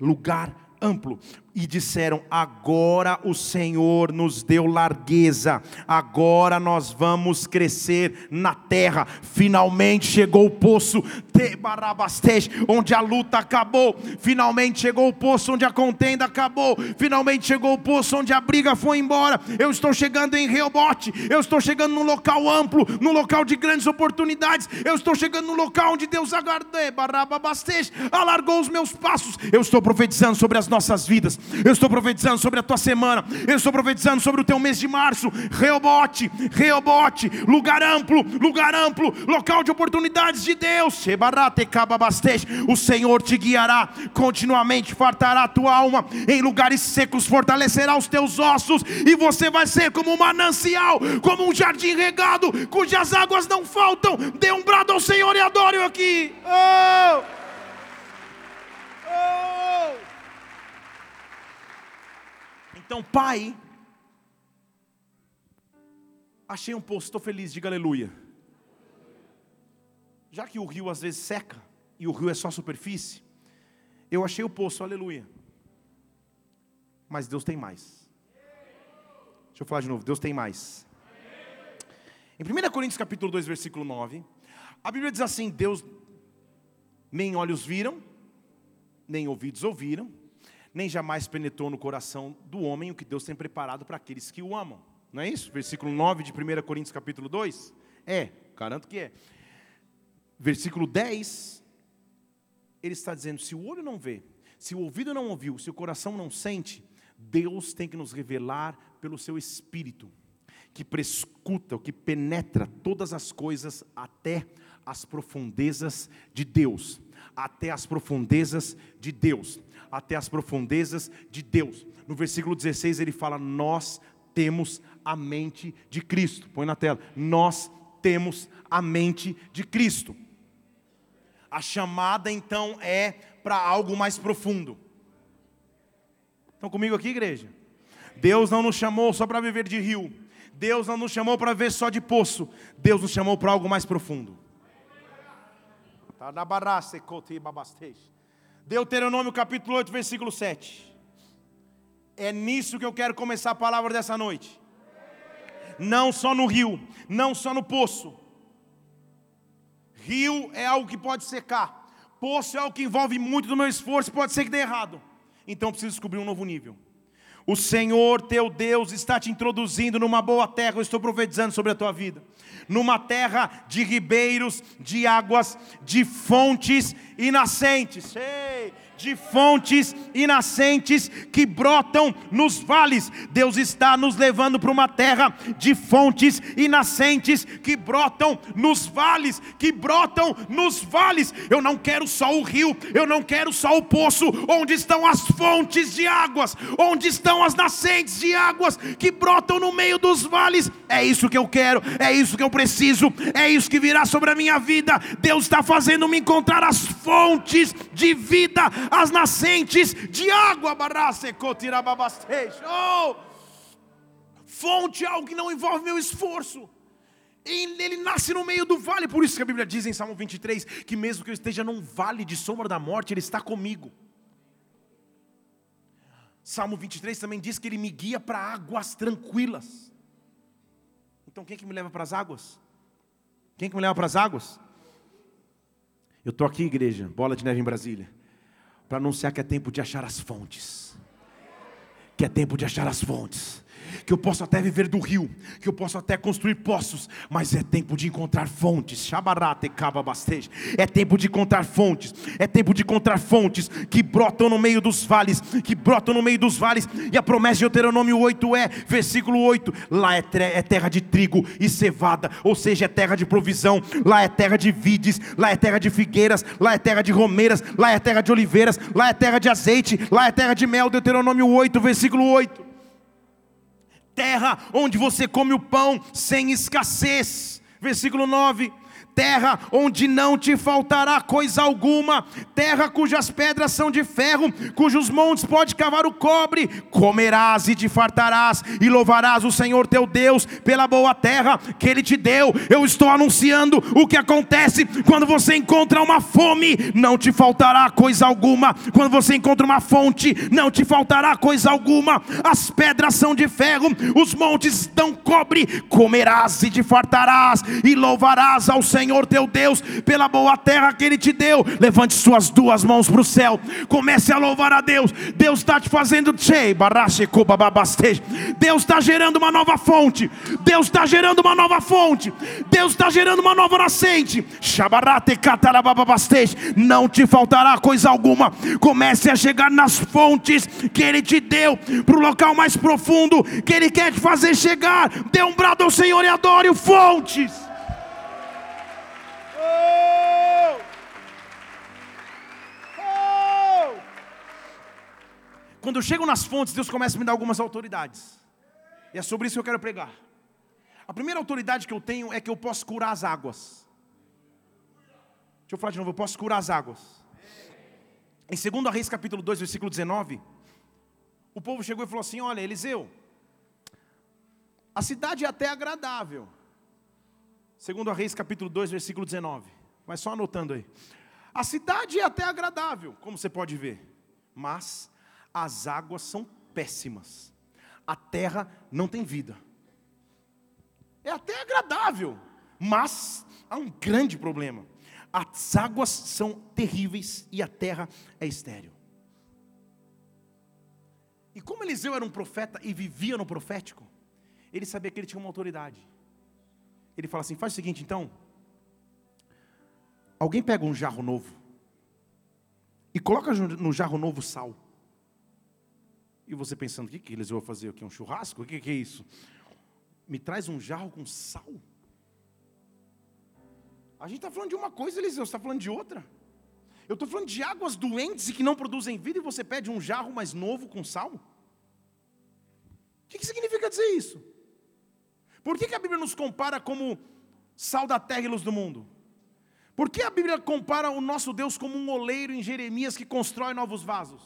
Speaker 1: Lugar amplo e disseram: Agora o Senhor nos deu largueza, agora nós vamos crescer na terra. Finalmente chegou o poço Tebarabastej, onde a luta acabou. Finalmente chegou o poço onde a contenda acabou. Finalmente chegou o poço onde a briga foi embora. Eu estou chegando em Reobote, eu estou chegando num local amplo, num local de grandes oportunidades. Eu estou chegando num local onde Deus alargou os meus passos. Eu estou profetizando sobre as nossas vidas eu estou profetizando sobre a tua semana. Eu estou profetizando sobre o teu mês de março. Reobote, Reobote, lugar amplo, lugar amplo, local de oportunidades de Deus. O Senhor te guiará continuamente, fartará a tua alma em lugares secos, fortalecerá os teus ossos, e você vai ser como um manancial, como um jardim regado, cujas águas não faltam. Dê um brado ao Senhor e adore-o aqui. Oh! Oh! Então, pai, achei um poço, estou feliz, diga aleluia. Já que o rio às vezes seca e o rio é só superfície, eu achei o poço, aleluia. Mas Deus tem mais. Deixa eu falar de novo, Deus tem mais. Em 1 Coríntios capítulo 2, versículo 9, a Bíblia diz assim: Deus nem olhos viram, nem ouvidos ouviram, nem jamais penetrou no coração do homem o que Deus tem preparado para aqueles que o amam. Não é isso? Versículo 9 de 1 Coríntios capítulo 2? É, garanto que é. Versículo 10, ele está dizendo: se o olho não vê, se o ouvido não ouviu, se o coração não sente, Deus tem que nos revelar pelo seu espírito, que prescuta, que penetra todas as coisas até as profundezas de Deus, até as profundezas de Deus até as profundezas de Deus. No versículo 16 ele fala: Nós temos a mente de Cristo. Põe na tela. Nós temos a mente de Cristo. A chamada então é para algo mais profundo. Estão comigo aqui, igreja? Deus não nos chamou só para viver de rio. Deus não nos chamou para ver só de poço. Deus nos chamou para algo mais profundo. Deuteronômio capítulo 8, versículo 7. É nisso que eu quero começar a palavra dessa noite. Não só no rio, não só no poço. Rio é algo que pode secar. Poço é algo que envolve muito do meu esforço, pode ser que dê errado. Então preciso descobrir um novo nível. O Senhor teu Deus está te introduzindo numa boa terra, eu estou profetizando sobre a tua vida. Numa terra de ribeiros, de águas, de fontes e nascentes. Ei! De fontes e nascentes que brotam nos vales. Deus está nos levando para uma terra de fontes e nascentes que brotam nos vales, que brotam nos vales. Eu não quero só o rio, eu não quero só o poço, onde estão as fontes de águas, onde estão as nascentes de águas que brotam no meio dos vales. É isso que eu quero, é isso que eu preciso, é isso que virá sobre a minha vida. Deus está fazendo me encontrar as fontes de vida as nascentes de água. Oh! Fonte é algo que não envolve meu esforço. Ele nasce no meio do vale, por isso que a Bíblia diz em Salmo 23 que mesmo que eu esteja num vale de sombra da morte, Ele está comigo. Salmo 23 também diz que Ele me guia para águas tranquilas. Então quem é que me leva para as águas? Quem é que me leva para as águas? Eu estou aqui, igreja, bola de neve em Brasília para anunciar que é tempo de achar as fontes. Que é tempo de achar as fontes que eu posso até viver do rio, que eu posso até construir poços, mas é tempo de encontrar fontes. É tempo de encontrar fontes, é tempo de encontrar fontes que brotam no meio dos vales, que brotam no meio dos vales. E a promessa de Deuteronômio 8 é, versículo 8: lá é, é terra de trigo e cevada, ou seja, é terra de provisão, lá é terra de vides, lá é terra de figueiras, lá é terra de romeiras, lá é terra de oliveiras, lá é terra de azeite, lá é terra de mel. Deuteronômio 8, versículo 8 terra onde você come o pão sem escassez. Versículo 9 terra onde não te faltará coisa alguma, terra cujas pedras são de ferro, cujos montes pode cavar o cobre, comerás e te fartarás, e louvarás o Senhor teu Deus pela boa terra que Ele te deu. Eu estou anunciando o que acontece quando você encontra uma fome, não te faltará coisa alguma, quando você encontra uma fonte, não te faltará coisa alguma, as pedras são de ferro, os montes dão cobre, comerás e te fartarás, e louvarás ao Senhor Senhor teu Deus pela boa terra que Ele te deu. Levante suas duas mãos para o céu, comece a louvar a Deus. Deus está te fazendo Deus está gerando uma nova fonte. Deus está gerando uma nova fonte. Deus está gerando uma nova nascente. Não te faltará coisa alguma. Comece a chegar nas fontes que Ele te deu, para o local mais profundo que Ele quer te fazer chegar. Dê um brado ao Senhor e adore o fontes. Quando eu chego nas fontes, Deus começa a me dar algumas autoridades. E é sobre isso que eu quero pregar. A primeira autoridade que eu tenho é que eu posso curar as águas. Deixa eu falar de novo, eu posso curar as águas. Em 2 Reis capítulo 2, versículo 19, o povo chegou e falou assim: Olha, Eliseu, a cidade é até agradável. 2 Reis capítulo 2, versículo 19. Mas só anotando aí. A cidade é até agradável, como você pode ver, mas as águas são péssimas. A terra não tem vida. É até agradável, mas há um grande problema. As águas são terríveis e a terra é estéril. E como Eliseu era um profeta e vivia no profético, ele sabia que ele tinha uma autoridade. Ele fala assim: faz o seguinte então. Alguém pega um jarro novo e coloca no jarro novo sal. E você pensando, o que, que eles vão fazer aqui? Um churrasco? O que, que é isso? Me traz um jarro com sal? A gente está falando de uma coisa, Eliseu, você está falando de outra. Eu estou falando de águas doentes e que não produzem vida, e você pede um jarro mais novo com sal? O que, que significa dizer isso? Por que, que a Bíblia nos compara como sal da terra e luz do mundo? Por que a Bíblia compara o nosso Deus como um oleiro em Jeremias que constrói novos vasos?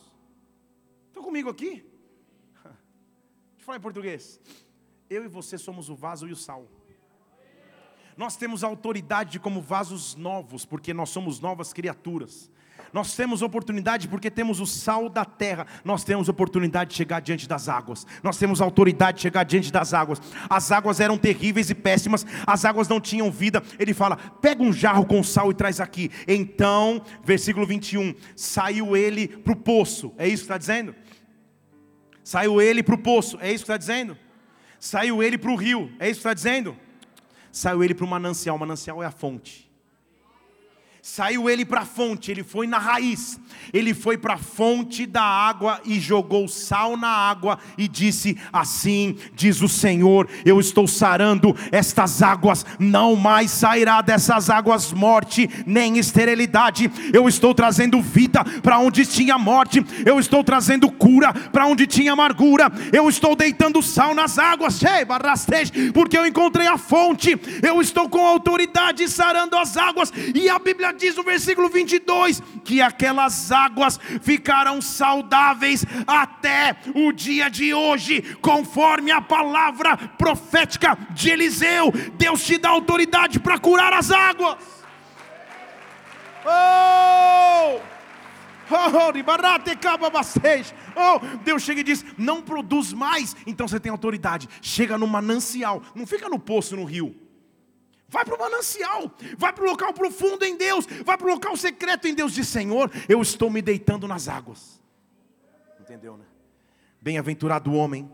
Speaker 1: Estão comigo aqui? [laughs] falar em português. Eu e você somos o vaso e o sal. Nós temos autoridade como vasos novos, porque nós somos novas criaturas. Nós temos oportunidade porque temos o sal da terra. Nós temos oportunidade de chegar diante das águas. Nós temos autoridade de chegar diante das águas. As águas eram terríveis e péssimas. As águas não tinham vida. Ele fala: pega um jarro com sal e traz aqui. Então, versículo 21, saiu ele para o poço. É isso que está dizendo? Saiu ele para o poço. É isso que está dizendo? Saiu ele para o rio. É isso que está dizendo? Saiu ele para o manancial. O manancial é a fonte. Saiu ele para a fonte, ele foi na raiz, ele foi para a fonte da água e jogou sal na água e disse: Assim diz o Senhor, eu estou sarando estas águas, não mais sairá dessas águas morte nem esterilidade. Eu estou trazendo vida para onde tinha morte, eu estou trazendo cura para onde tinha amargura, eu estou deitando sal nas águas, porque eu encontrei a fonte, eu estou com autoridade sarando as águas, e a Bíblia diz no versículo 22 que aquelas águas ficarão saudáveis até o dia de hoje, conforme a palavra profética de Eliseu. Deus te dá autoridade para curar as águas. Oh! Oh, oh, Deus chega e diz: não produz mais, então você tem autoridade. Chega no manancial, não fica no poço, no rio. Vai para o manancial, vai para o local profundo em Deus, vai para o local secreto em Deus. Diz: Senhor, eu estou me deitando nas águas. Entendeu, né? Bem-aventurado o homem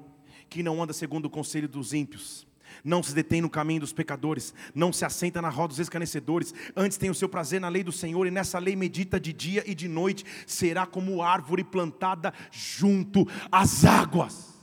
Speaker 1: que não anda segundo o conselho dos ímpios, não se detém no caminho dos pecadores, não se assenta na roda dos escarnecedores, antes tem o seu prazer na lei do Senhor, e nessa lei medita de dia e de noite, será como árvore plantada junto às águas.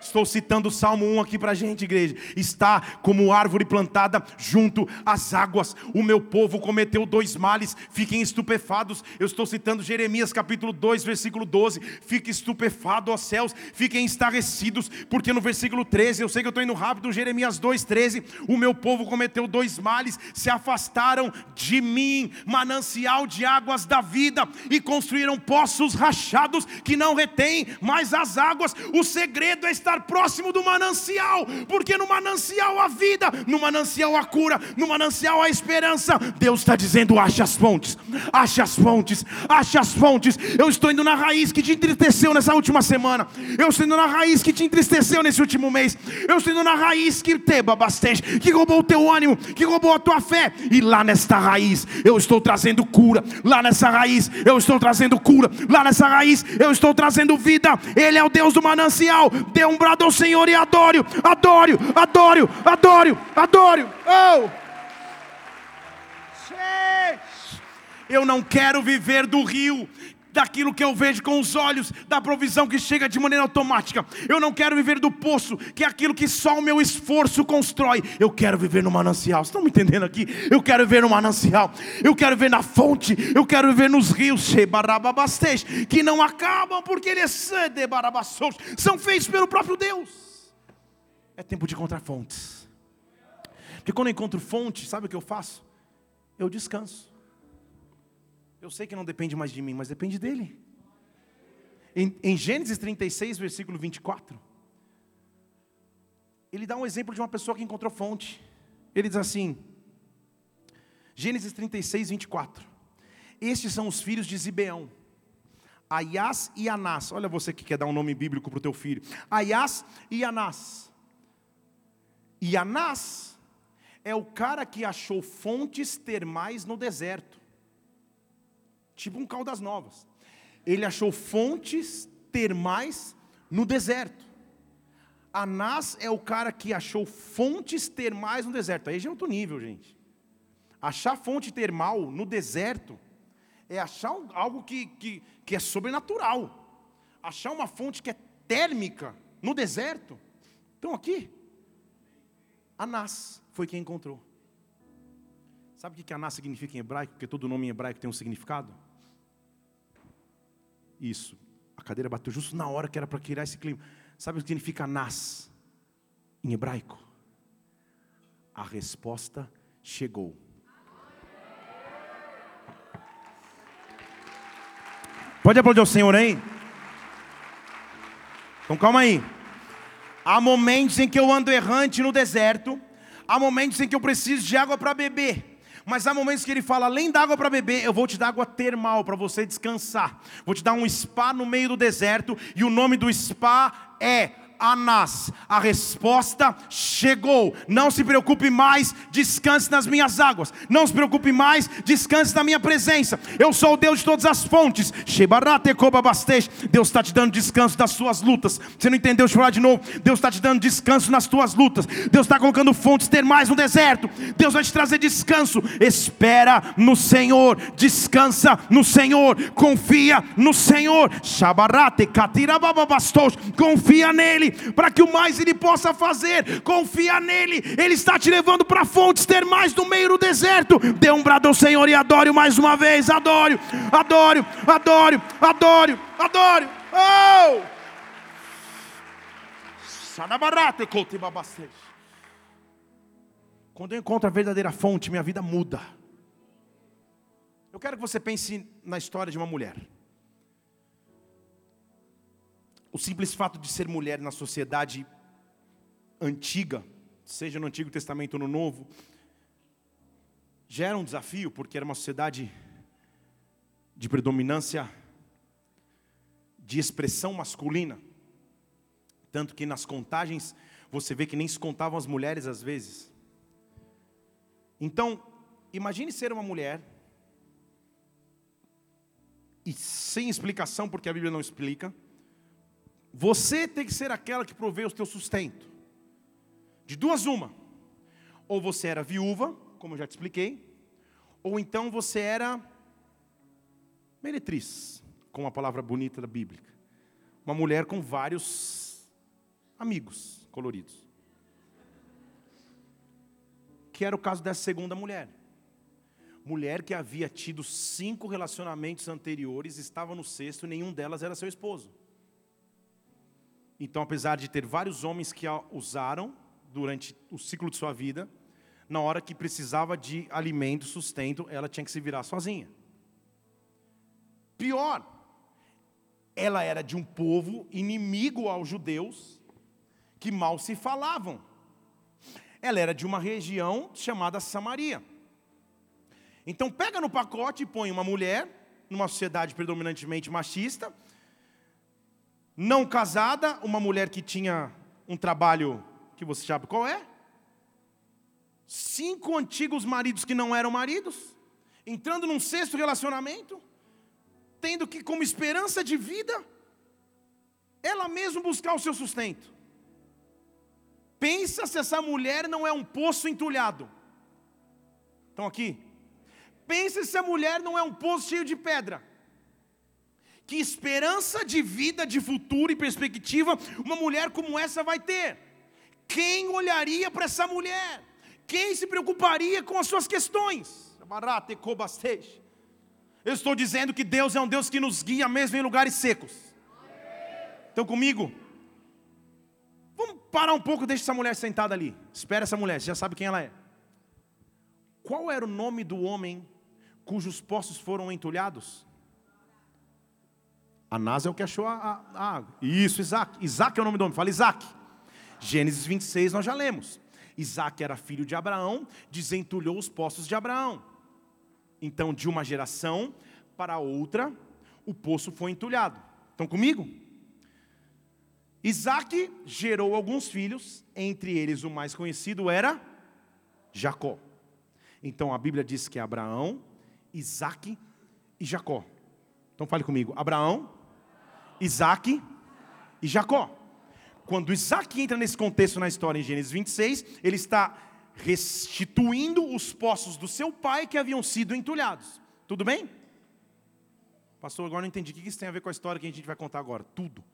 Speaker 1: Estou citando o Salmo 1 aqui para a gente, igreja. Está como árvore plantada junto às águas. O meu povo cometeu dois males, fiquem estupefados. Eu estou citando Jeremias capítulo 2, versículo 12. Fique estupefado, ó céus, fiquem estarrecidos, porque no versículo 13, eu sei que eu estou indo rápido, Jeremias 2, 13. O meu povo cometeu dois males, se afastaram de mim, manancial de águas da vida, e construíram poços rachados que não retêm mais as águas. O segredo é estar estar próximo do manancial, porque no manancial há vida, no manancial há cura, no manancial há esperança. Deus está dizendo: ache as fontes, ache as fontes, ache as fontes. Eu estou indo na raiz que te entristeceu nessa última semana, eu estou indo na raiz que te entristeceu nesse último mês, eu estou indo na raiz que te babastece, que roubou o teu ânimo, que roubou a tua fé, e lá nesta raiz eu estou trazendo cura, lá nessa raiz eu estou trazendo cura, lá nessa raiz eu estou trazendo vida. Ele é o Deus do manancial, dê um brado ao Senhor e adoro, adoro, adoro, adoro, adoro. Oh! Eu não quero viver do rio, daquilo que eu vejo com os olhos, da provisão que chega de maneira automática. Eu não quero viver do poço, que é aquilo que só o meu esforço constrói. Eu quero viver no manancial. Vocês estão me entendendo aqui? Eu quero viver no manancial. Eu quero viver na fonte. Eu quero viver nos rios que não acabam porque eles são feitos pelo próprio Deus. É tempo de encontrar fontes. Porque quando eu encontro fonte, sabe o que eu faço? Eu descanso. Eu sei que não depende mais de mim, mas depende dele. Em, em, Gênesis 36, versículo 24, ele dá um exemplo de uma pessoa que encontrou fonte. Ele diz assim, Gênesis 36, 24: Estes são os filhos de Zibeão, Aias e Anás. Olha você que quer dar um nome bíblico para o teu filho: Aias e Anás. E Anás é o cara que achou fontes termais no deserto tipo um Caldas Novas. Ele achou fontes termais no deserto. Anás é o cara que achou fontes termais no deserto. Aí já é outro nível, gente. Achar fonte termal no deserto é achar algo que, que, que é sobrenatural. Achar uma fonte que é térmica no deserto. Então aqui, Anás foi quem encontrou. Sabe o que Anás significa em hebraico? Porque todo nome em hebraico tem um significado. Isso. A cadeira bateu justo na hora que era para criar esse clima. Sabe o que significa nas em hebraico? A resposta chegou. Pode aplaudir o Senhor, hein? Então calma aí. Há momentos em que eu ando errante no deserto, há momentos em que eu preciso de água para beber. Mas há momentos que ele fala: além da água para beber, eu vou te dar água termal para você descansar. Vou te dar um spa no meio do deserto, e o nome do spa é Anás. A resposta chegou. Não se preocupe mais, descanse nas minhas águas. Não se preocupe mais, descanse na minha presença. Eu sou o Deus de todas as fontes. Deus está te dando descanso das suas lutas. Você não entendeu? Deixa eu falar de novo. Deus está te dando descanso nas tuas lutas. Deus está colocando fontes termais no deserto. Deus vai te trazer descanso. Espera no Senhor. Descansa no Senhor. Confia no Senhor. Confia nele para que o mais Ele possa fazer. Confia nele, Ele está te levando para fontes termais no meio do deserto. Dê um brado ao Senhor e adore mais uma vez. Adore, adore, adore, adore, adore. Oh! Quando eu encontro a verdadeira fonte, minha vida muda. Eu quero que você pense na história de uma mulher. O simples fato de ser mulher na sociedade antiga, seja no Antigo Testamento ou no Novo, já era um desafio, porque era uma sociedade de predominância de expressão masculina. Tanto que nas contagens você vê que nem se contavam as mulheres às vezes. Então, imagine ser uma mulher e sem explicação, porque a Bíblia não explica, você tem que ser aquela que provê o teu sustento. De duas uma. Ou você era viúva, como eu já te expliquei, ou então você era meretriz, com uma palavra bonita da Bíblia. Uma mulher com vários amigos coloridos. Que era o caso dessa segunda mulher. Mulher que havia tido cinco relacionamentos anteriores, estava no sexto, e nenhum delas era seu esposo. Então, apesar de ter vários homens que a usaram durante o ciclo de sua vida, na hora que precisava de alimento, sustento, ela tinha que se virar sozinha. Pior, ela era de um povo inimigo aos judeus, que mal se falavam. Ela era de uma região chamada Samaria. Então pega no pacote e põe uma mulher, numa sociedade predominantemente machista, não casada, uma mulher que tinha um trabalho que você sabe qual é? Cinco antigos maridos que não eram maridos, entrando num sexto relacionamento, tendo que, como esperança de vida, ela mesma buscar o seu sustento. Pensa se essa mulher não é um poço entulhado. Estão aqui? Pensa se a mulher não é um poço cheio de pedra que esperança de vida, de futuro e perspectiva uma mulher como essa vai ter? Quem olharia para essa mulher? Quem se preocuparia com as suas questões? Eu estou dizendo que Deus é um Deus que nos guia mesmo em lugares secos. Estão comigo? Vamos parar um pouco, deixa essa mulher sentada ali. Espera essa mulher, você já sabe quem ela é. Qual era o nome do homem cujos poços foram entulhados? Anás é o que achou a, água. Isso, Isaac. Isaac é o nome do homem, fala Isaac. Gênesis 26 nós já lemos. Isaac era filho de Abraão, desentulhou os poços de Abraão. Então, de uma geração para outra, o poço foi entulhado. Estão comigo? Isaac gerou alguns filhos, entre eles o mais conhecido era Jacó. Então a Bíblia diz que é Abraão, Isaac e Jacó. Então fale comigo: Abraão, Isaac e Jacó. Quando Isaac entra nesse contexto na história em Gênesis 26, ele está restituindo os poços do seu pai que haviam sido entulhados. Tudo bem? Pastor, agora não entendi. O que isso tem a ver com a história que a gente vai contar agora? Tudo.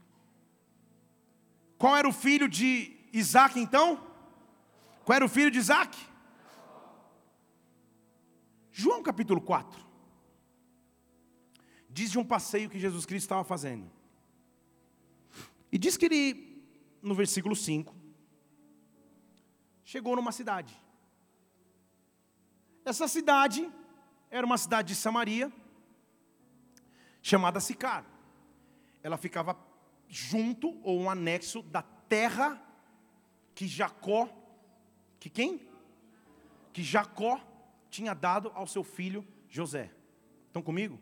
Speaker 1: Qual era o filho de Isaac então? Qual era o filho de Isaac? João capítulo 4. Diz de um passeio que Jesus Cristo estava fazendo. E diz que ele, no versículo 5, chegou numa cidade. Essa cidade era uma cidade de Samaria, chamada Sicar. Ela ficava junto ou um anexo da terra que Jacó, que quem? Que Jacó tinha dado ao seu filho José. Estão comigo?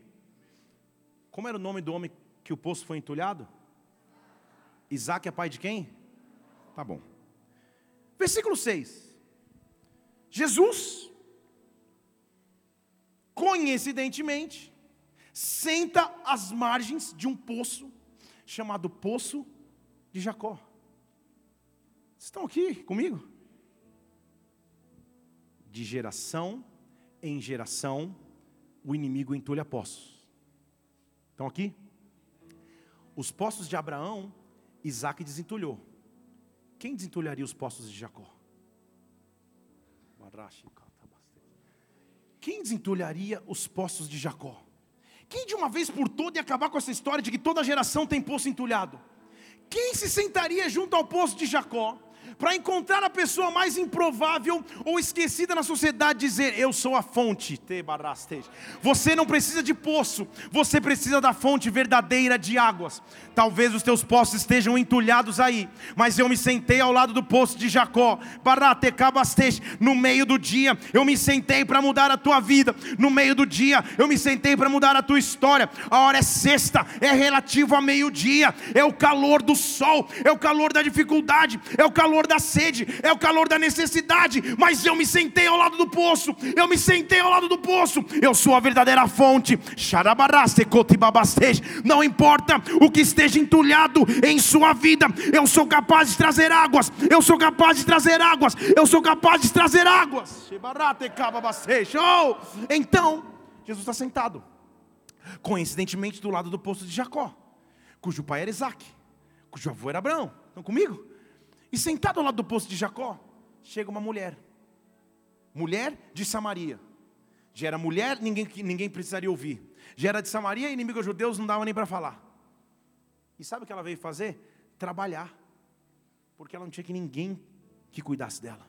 Speaker 1: Como era o nome do homem que o poço foi entulhado? Isaac é pai de quem? Tá bom. Versículo 6. Jesus, coincidentemente, senta às margens de um poço chamado Poço de Jacó. Vocês estão aqui comigo? De geração em geração, o inimigo entulha poços. Estão aqui? Os poços de Abraão, Isaac desentulhou. Quem desentulharia os poços de Jacó? Quem desentulharia os poços de Jacó? Quem de uma vez por toda ia acabar com essa história de que toda geração tem poço entulhado? Quem se sentaria junto ao poço de Jacó para encontrar a pessoa mais improvável ou esquecida na sociedade, dizer: Eu sou a fonte. Você não precisa de poço, você precisa da fonte verdadeira de águas. Talvez os teus poços estejam entulhados aí, mas eu me sentei ao lado do poço de Jacó, no meio do dia, eu me sentei para mudar a tua vida, no meio do dia, eu me sentei para mudar a tua história. A hora é sexta, é relativo a meio-dia, é o calor do sol, é o calor da dificuldade, é o calor calor da sede, é o calor da necessidade, mas eu me sentei ao lado do poço, eu me sentei ao lado do poço, eu sou a verdadeira fonte. Não importa o que esteja entulhado em sua vida, eu sou capaz de trazer águas, eu sou capaz de trazer águas, eu sou capaz de trazer águas. Oh, então, Jesus está sentado, coincidentemente do lado do poço de Jacó, cujo pai era Isaac, cujo avô era Abraão. Estão comigo? E sentado ao lado do poço de Jacó, chega uma mulher. Mulher de Samaria. Já era mulher, ninguém, ninguém precisaria ouvir. Já era de Samaria, inimigo judeus, não dava nem para falar. E sabe o que ela veio fazer? Trabalhar. Porque ela não tinha que ninguém que cuidasse dela.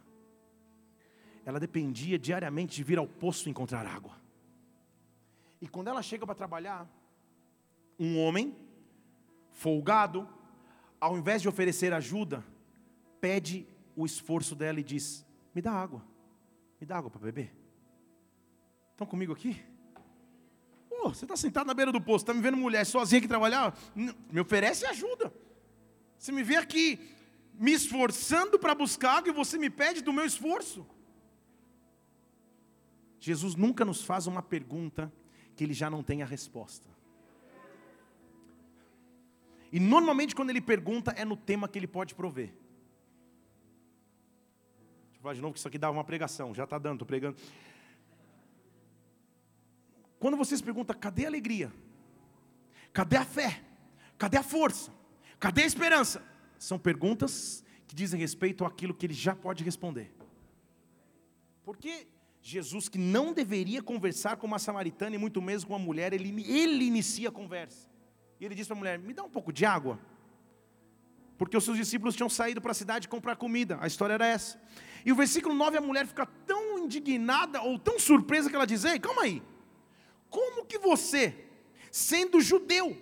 Speaker 1: Ela dependia diariamente de vir ao poço encontrar água. E quando ela chega para trabalhar, um homem, folgado, ao invés de oferecer ajuda, pede o esforço dela e diz: Me dá água, me dá água para beber. Estão comigo aqui? Pô, você está sentado na beira do poço, está me vendo mulher sozinha aqui trabalhar? Me oferece ajuda. Você me vê aqui me esforçando para buscar água e você me pede do meu esforço. Jesus nunca nos faz uma pergunta que ele já não tem a resposta. E normalmente quando ele pergunta é no tema que ele pode prover falar de novo que isso aqui dava uma pregação. Já está dando, estou pregando. Quando você se pergunta, cadê a alegria? Cadê a fé? Cadê a força? Cadê a esperança? São perguntas que dizem respeito àquilo que ele já pode responder. Porque Jesus, que não deveria conversar com uma samaritana e muito menos com uma mulher, ele, ele inicia a conversa. E ele diz para a mulher: Me dá um pouco de água. Porque os seus discípulos tinham saído para a cidade comprar comida. A história era essa. E o versículo 9, a mulher fica tão indignada ou tão surpresa que ela diz: Ei, calma aí. Como que você, sendo judeu,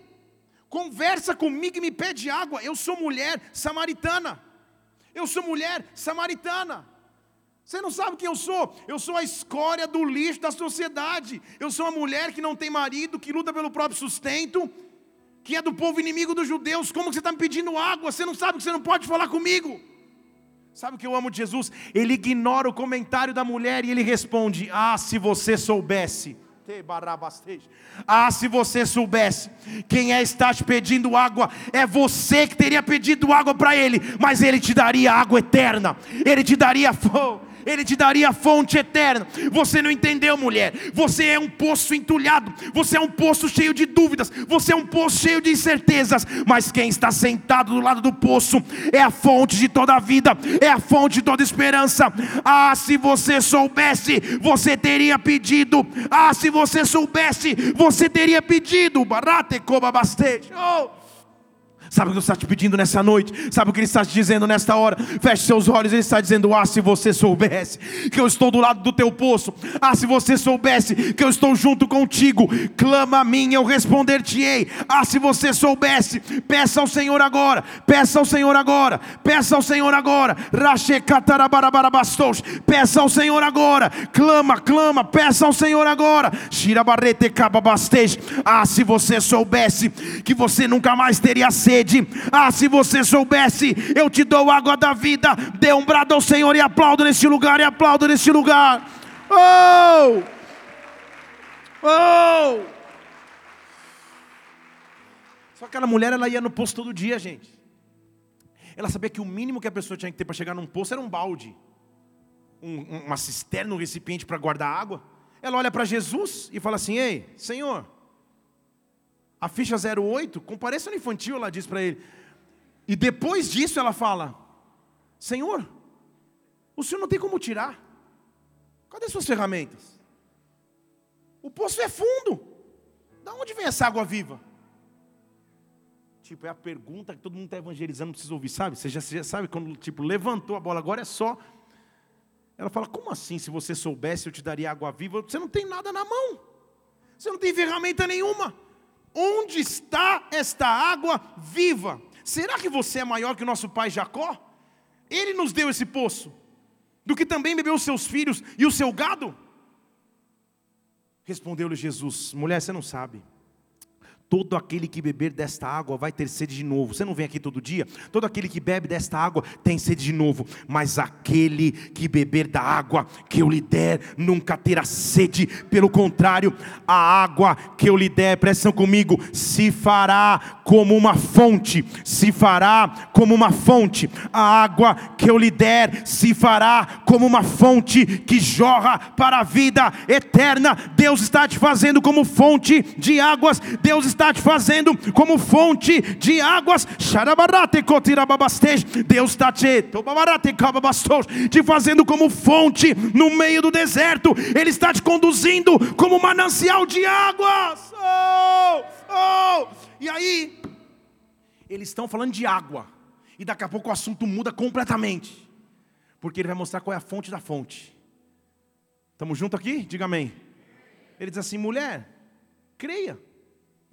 Speaker 1: conversa comigo e me pede água? Eu sou mulher samaritana. Eu sou mulher samaritana. Você não sabe quem eu sou? Eu sou a escória do lixo da sociedade. Eu sou uma mulher que não tem marido, que luta pelo próprio sustento, que é do povo inimigo dos judeus. Como que você está me pedindo água? Você não sabe que você não pode falar comigo? Sabe o que eu amo de Jesus? Ele ignora o comentário da mulher e ele responde: Ah, se você soubesse. Ah, se você soubesse quem é está te pedindo água, é você que teria pedido água para ele, mas ele te daria água eterna, ele te daria fogo. Ele te daria a fonte eterna. Você não entendeu, mulher? Você é um poço entulhado, você é um poço cheio de dúvidas, você é um poço cheio de incertezas. Mas quem está sentado do lado do poço é a fonte de toda a vida, é a fonte de toda esperança. Ah, se você soubesse, você teria pedido. Ah, se você soubesse, você teria pedido. Barate coba bastante. Oh. Sabe o que Deus está te pedindo nessa noite? Sabe o que Ele está te dizendo nesta hora? Feche seus olhos, Ele está dizendo: Ah, se você soubesse que eu estou do lado do teu poço, ah, se você soubesse que eu estou junto contigo, clama a mim, eu responder-te-ei. Ah, se você soubesse, peça ao Senhor agora, peça ao Senhor agora, peça ao Senhor agora, peça ao Senhor agora, clama, clama, peça ao Senhor agora, ah, se você soubesse que você nunca mais teria sede sede. Ah, se você soubesse, eu te dou água da vida. Dê um brado ao Senhor e aplaudo nesse lugar, e aplaudo nesse lugar. Oh! Oh! Só que aquela mulher, ela ia no poço todo dia, gente. Ela sabia que o mínimo que a pessoa tinha que ter para chegar num poço era um balde, um, uma cisterna, um recipiente para guardar água. Ela olha para Jesus e fala assim: Ei, Senhor, a ficha 08, compareça no infantil, ela diz para ele. E depois disso ela fala: Senhor, o senhor não tem como tirar. Cadê suas ferramentas? O poço é fundo. Da onde vem essa água viva? Tipo, é a pergunta que todo mundo está evangelizando, precisa ouvir, sabe? Você já, você já sabe, quando tipo, levantou a bola, agora é só. Ela fala: Como assim? Se você soubesse, eu te daria água viva. Você não tem nada na mão. Você não tem ferramenta nenhuma. Onde está esta água viva? Será que você é maior que o nosso pai Jacó? Ele nos deu esse poço, do que também bebeu os seus filhos e o seu gado? Respondeu-lhe Jesus: Mulher, você não sabe Todo aquele que beber desta água vai ter sede de novo. Você não vem aqui todo dia? Todo aquele que bebe desta água tem sede de novo. Mas aquele que beber da água que eu lhe der nunca terá sede. Pelo contrário, a água que eu lhe der, pressão comigo, se fará como uma fonte. Se fará como uma fonte. A água que eu lhe der se fará como uma fonte que jorra para a vida eterna. Deus está te fazendo como fonte de águas. Deus está está te fazendo como fonte de águas. Deus está te, te fazendo como fonte no meio do deserto. Ele está te conduzindo como manancial de águas. Oh, oh. E aí, eles estão falando de água. E daqui a pouco o assunto muda completamente. Porque ele vai mostrar qual é a fonte da fonte. Estamos juntos aqui? Diga amém. Ele diz assim: mulher, creia.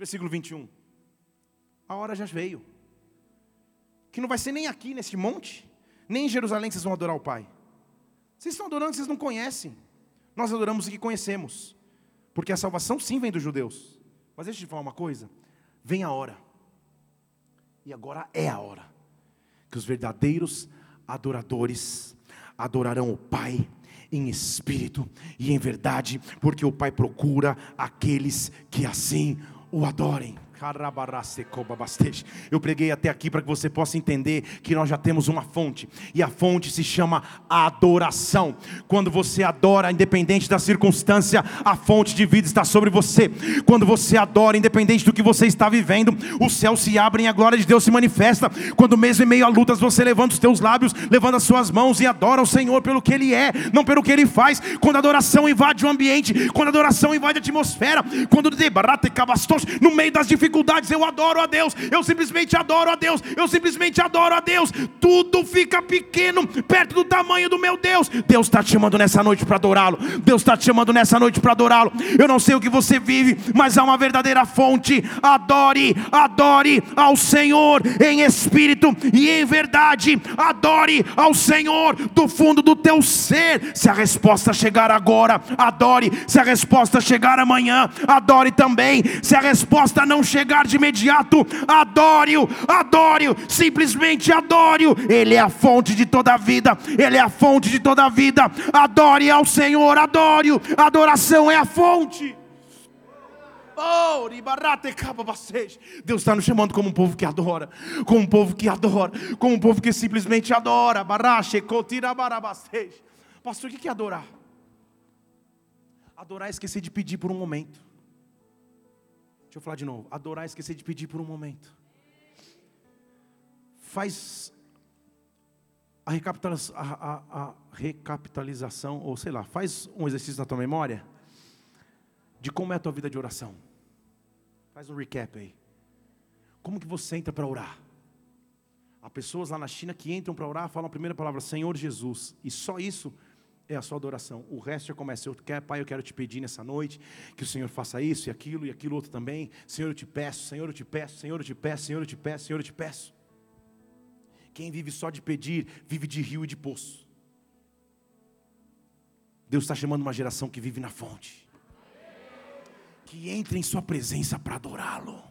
Speaker 1: Versículo 21. A hora já veio. Que não vai ser nem aqui nesse monte, nem em Jerusalém que vocês vão adorar o Pai. Vocês estão adorando, vocês não conhecem. Nós adoramos o que conhecemos. Porque a salvação sim vem dos judeus. Mas deixa eu te falar uma coisa. Vem a hora. E agora é a hora. Que os verdadeiros adoradores adorarão o Pai em espírito e em verdade, porque o Pai procura aqueles que assim o adorem. Eu preguei até aqui para que você possa entender que nós já temos uma fonte, e a fonte se chama adoração. Quando você adora, independente da circunstância, a fonte de vida está sobre você. Quando você adora, independente do que você está vivendo, os céus se abrem e a glória de Deus se manifesta. Quando mesmo em meio a lutas você levanta os teus lábios, levanta as suas mãos e adora o Senhor pelo que Ele é, não pelo que Ele faz. Quando a adoração invade o ambiente, quando a adoração invade a atmosfera, quando no meio das dificuldades dificuldades, eu adoro a Deus, eu simplesmente adoro a Deus, eu simplesmente adoro a Deus. Tudo fica pequeno perto do tamanho do meu Deus. Deus está te chamando nessa noite para adorá-lo. Deus está te chamando nessa noite para adorá-lo. Eu não sei o que você vive, mas há uma verdadeira fonte. Adore, adore ao Senhor em espírito e em verdade. Adore ao Senhor do fundo do teu ser. Se a resposta chegar agora, adore. Se a resposta chegar amanhã, adore também. Se a resposta não chegar, chegar de imediato, adore-o, adore-o, simplesmente adore-o. Ele é a fonte de toda a vida, Ele é a fonte de toda a vida. Adore ao Senhor, adore-o. Adoração é a fonte. Oh, Deus está nos chamando como um povo que adora, como um povo que adora, como um povo que simplesmente adora. Pastor, o que é adorar? Adorar é esquecer de pedir por um momento. Deixa eu falar de novo. Adorar esquecer de pedir por um momento. Faz a a, a, a recapitalização, ou sei lá, faz um exercício na tua memória de como é a tua vida de oração. Faz um recap aí. Como que você entra para orar? Há pessoas lá na China que entram para orar, falam a primeira palavra, Senhor Jesus, e só isso é a sua adoração. O resto já começa. Eu quero, Pai, eu quero te pedir nessa noite que o Senhor faça isso e aquilo e aquilo outro também. Senhor, eu te peço, Senhor, eu te peço, Senhor, eu te peço, Senhor, eu te peço, Senhor, eu te peço. Quem vive só de pedir, vive de rio e de poço. Deus está chamando uma geração que vive na fonte, que entra em Sua presença para adorá-lo,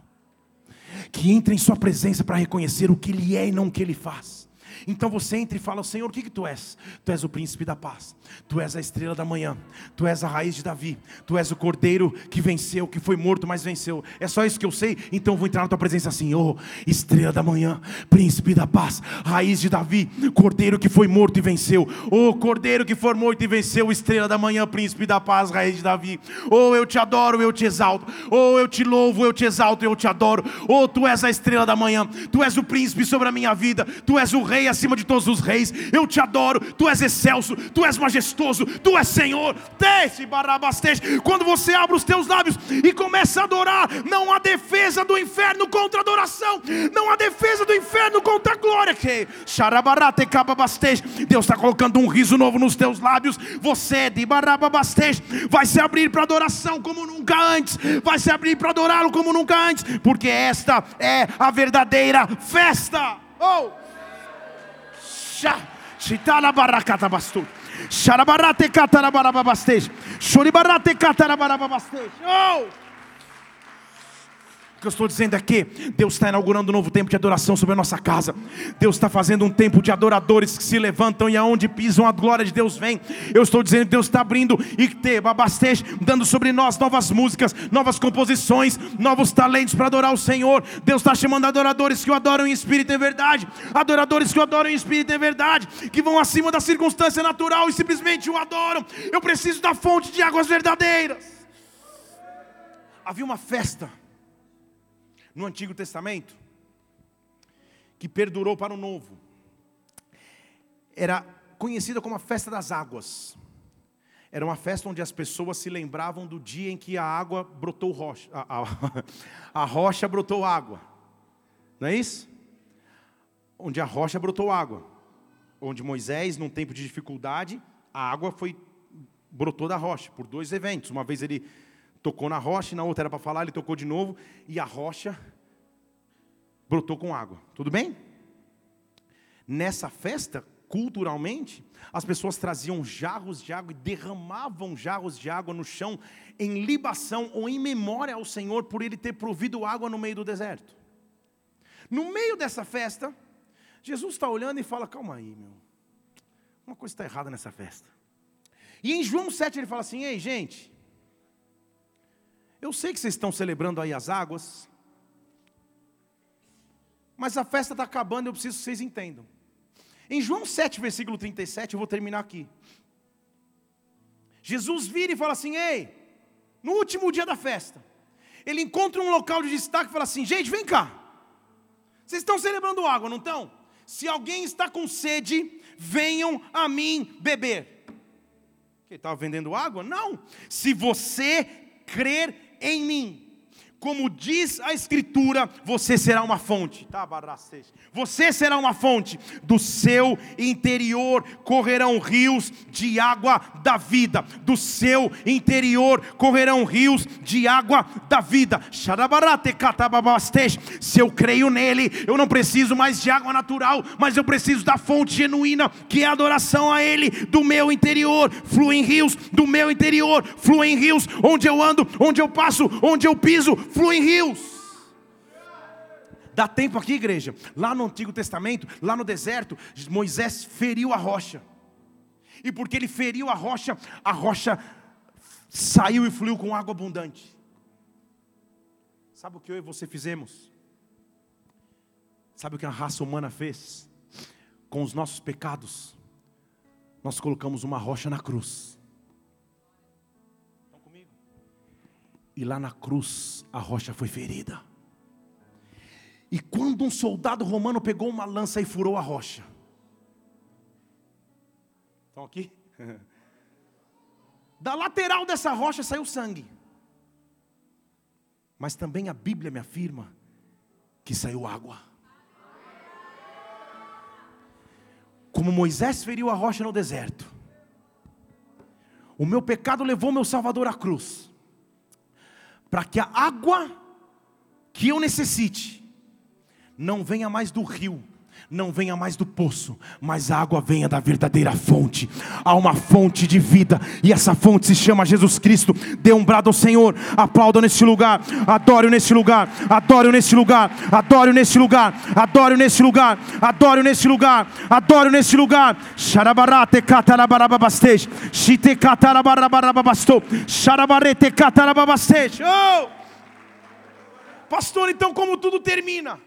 Speaker 1: que entra em Sua presença para reconhecer o que Ele é e não o que Ele faz. Então você entra e fala: Senhor, o que, que tu és? Tu és o príncipe da paz, tu és a estrela da manhã, tu és a raiz de Davi, tu és o cordeiro que venceu, que foi morto, mas venceu. É só isso que eu sei, então vou entrar na tua presença assim: Oh, estrela da manhã, príncipe da paz, raiz de Davi, cordeiro que foi morto e venceu. Oh, cordeiro que foi morto e venceu, estrela da manhã, príncipe da paz, raiz de Davi. Oh, eu te adoro, eu te exalto. Oh, eu te louvo, eu te exalto, eu te adoro. Oh, tu és a estrela da manhã, tu és o príncipe sobre a minha vida, tu és o rei acima de todos os reis. Eu te adoro, tu és excelso, tu és majestoso, tu és Senhor. Desce, barabastej. Quando você abre os teus lábios e começa a adorar, não há defesa do inferno contra a adoração, não há defesa do inferno contra a glória. Que Deus está colocando um riso novo nos teus lábios. Você de barabastej vai se abrir para adoração como nunca antes, vai se abrir para adorá-lo como nunca antes, porque esta é a verdadeira festa. Oh! Și tala baracata bastul. Sharabarate catara barababastești. Shoribarate catara barababastești. Oh! Que eu estou dizendo é Deus está inaugurando um novo tempo de adoração sobre a nossa casa. Deus está fazendo um tempo de adoradores que se levantam e aonde pisam a glória de Deus vem. Eu estou dizendo que Deus está abrindo e te babastej, dando sobre nós novas músicas, novas composições, novos talentos para adorar o Senhor. Deus está chamando adoradores que o adoram em espírito e verdade, adoradores que o adoram em espírito e verdade, que vão acima da circunstância natural e simplesmente o adoram. Eu preciso da fonte de águas verdadeiras. Havia uma festa no Antigo Testamento, que perdurou para o Novo. Era conhecida como a festa das águas. Era uma festa onde as pessoas se lembravam do dia em que a água brotou rocha, a, a, [laughs] a rocha brotou água. Não é isso? Onde a rocha brotou água. Onde Moisés, num tempo de dificuldade, a água foi brotou da rocha por dois eventos. Uma vez ele tocou na rocha, e na outra era para falar, ele tocou de novo, e a rocha brotou com água. Tudo bem? Nessa festa, culturalmente, as pessoas traziam jarros de água e derramavam jarros de água no chão em libação ou em memória ao Senhor por ele ter provido água no meio do deserto. No meio dessa festa, Jesus está olhando e fala: Calma aí, meu, uma coisa está errada nessa festa. E em João 7 ele fala assim: Ei, gente, eu sei que vocês estão celebrando aí as águas, mas a festa está acabando, eu preciso que vocês entendam. Em João 7, versículo 37, eu vou terminar aqui. Jesus vira e fala assim: Ei, no último dia da festa, ele encontra um local de destaque e fala assim: Gente, vem cá, vocês estão celebrando água, não estão? Se alguém está com sede, venham a mim beber. Ele estava vendendo água? Não. Se você crer em mim. Como diz a Escritura, você será uma fonte. Você será uma fonte. Do seu interior correrão rios de água da vida. Do seu interior correrão rios de água da vida. Se eu creio nele, eu não preciso mais de água natural, mas eu preciso da fonte genuína, que é a adoração a ele. Do meu interior fluem rios. Do meu interior fluem rios. Onde eu ando, onde eu passo, onde eu piso fluem rios. Dá tempo aqui, igreja. Lá no Antigo Testamento, lá no deserto, Moisés feriu a rocha. E porque ele feriu a rocha, a rocha saiu e fluiu com água abundante. Sabe o que eu e você fizemos? Sabe o que a raça humana fez? Com os nossos pecados, nós colocamos uma rocha na cruz. E lá na cruz a rocha foi ferida. E quando um soldado romano pegou uma lança e furou a rocha. Estão aqui? [laughs] Da lateral dessa rocha saiu sangue. Mas também a Bíblia me afirma que saiu água. Como Moisés feriu a rocha no deserto, o meu pecado levou meu Salvador à cruz, para que a água que eu necessite não venha mais do rio, não venha mais do poço, mas a água venha da verdadeira fonte. Há uma fonte de vida, e essa fonte se chama Jesus Cristo. Dê um brado ao Senhor, aplauda neste lugar, adore neste lugar, adore neste lugar, adore neste lugar, adore neste lugar, adore neste lugar, adore neste lugar. Xarabarate catarabarabastej, shite catarabarabasto, xarabarete catarababastej. Oh! Pastor, então como tudo termina?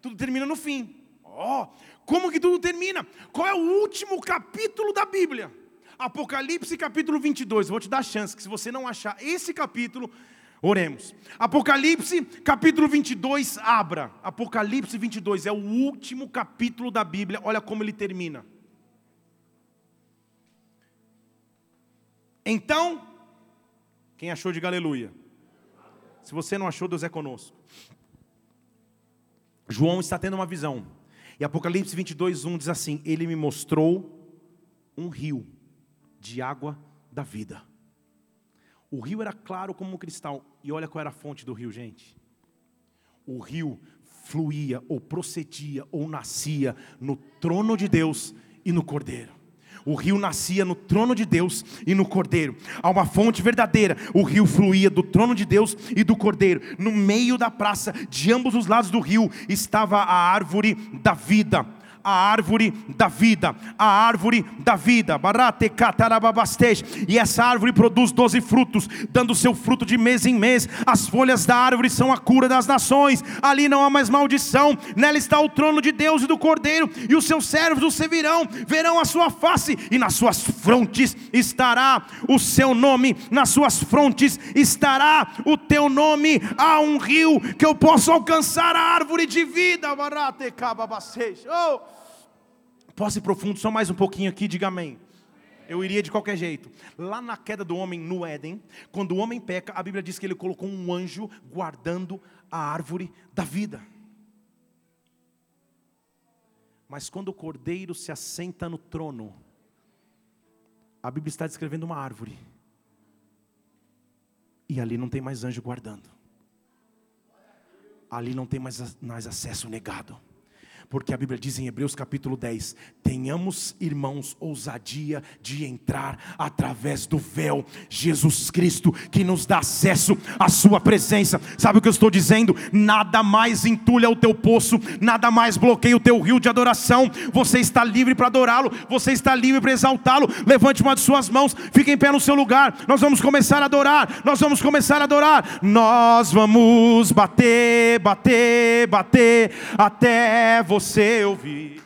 Speaker 1: Tudo termina no fim. Ó, oh, como que tudo termina? Qual é o último capítulo da Bíblia? Apocalipse capítulo 22. vou te dar a chance que se você não achar esse capítulo, oremos. Apocalipse capítulo 22, abra. Apocalipse 22 é o último capítulo da Bíblia. Olha como ele termina. Então, quem achou, diga aleluia. Se você não achou, Deus é conosco. João está tendo uma visão. E Apocalipse 22, 1 diz assim: Ele me mostrou um rio de água da vida. O rio era claro como um cristal. E olha qual era a fonte do rio, gente. O rio fluía, ou procedia, ou nascia no trono de Deus e no Cordeiro. O rio nascia no trono de Deus e no cordeiro. Há uma fonte verdadeira. O rio fluía do trono de Deus e do cordeiro. No meio da praça, de ambos os lados do rio, estava a árvore da vida a árvore da vida, a árvore da vida, e essa árvore produz doze frutos, dando seu fruto de mês em mês, as folhas da árvore são a cura das nações, ali não há mais maldição, nela está o trono de Deus e do Cordeiro, e os seus servos o servirão, verão a sua face, e nas suas frontes estará o seu nome, nas suas frontes estará o teu nome, há um rio que eu posso alcançar a árvore de vida, oh. Posse profundo, só mais um pouquinho aqui, diga amém. Eu iria de qualquer jeito. Lá na queda do homem no Éden, quando o homem peca, a Bíblia diz que ele colocou um anjo guardando a árvore da vida. Mas quando o cordeiro se assenta no trono, a Bíblia está descrevendo uma árvore. E ali não tem mais anjo guardando. Ali não tem mais, mais acesso negado. Porque a Bíblia diz em Hebreus capítulo 10: tenhamos, irmãos, ousadia de entrar através do véu, Jesus Cristo, que nos dá acesso à Sua presença. Sabe o que eu estou dizendo? Nada mais entulha o teu poço, nada mais bloqueia o teu rio de adoração. Você está livre para adorá-lo, você está livre para exaltá-lo. Levante uma de suas mãos, fique em pé no seu lugar. Nós vamos começar a adorar, nós vamos começar a adorar. Nós vamos bater, bater, bater até você você ouvir.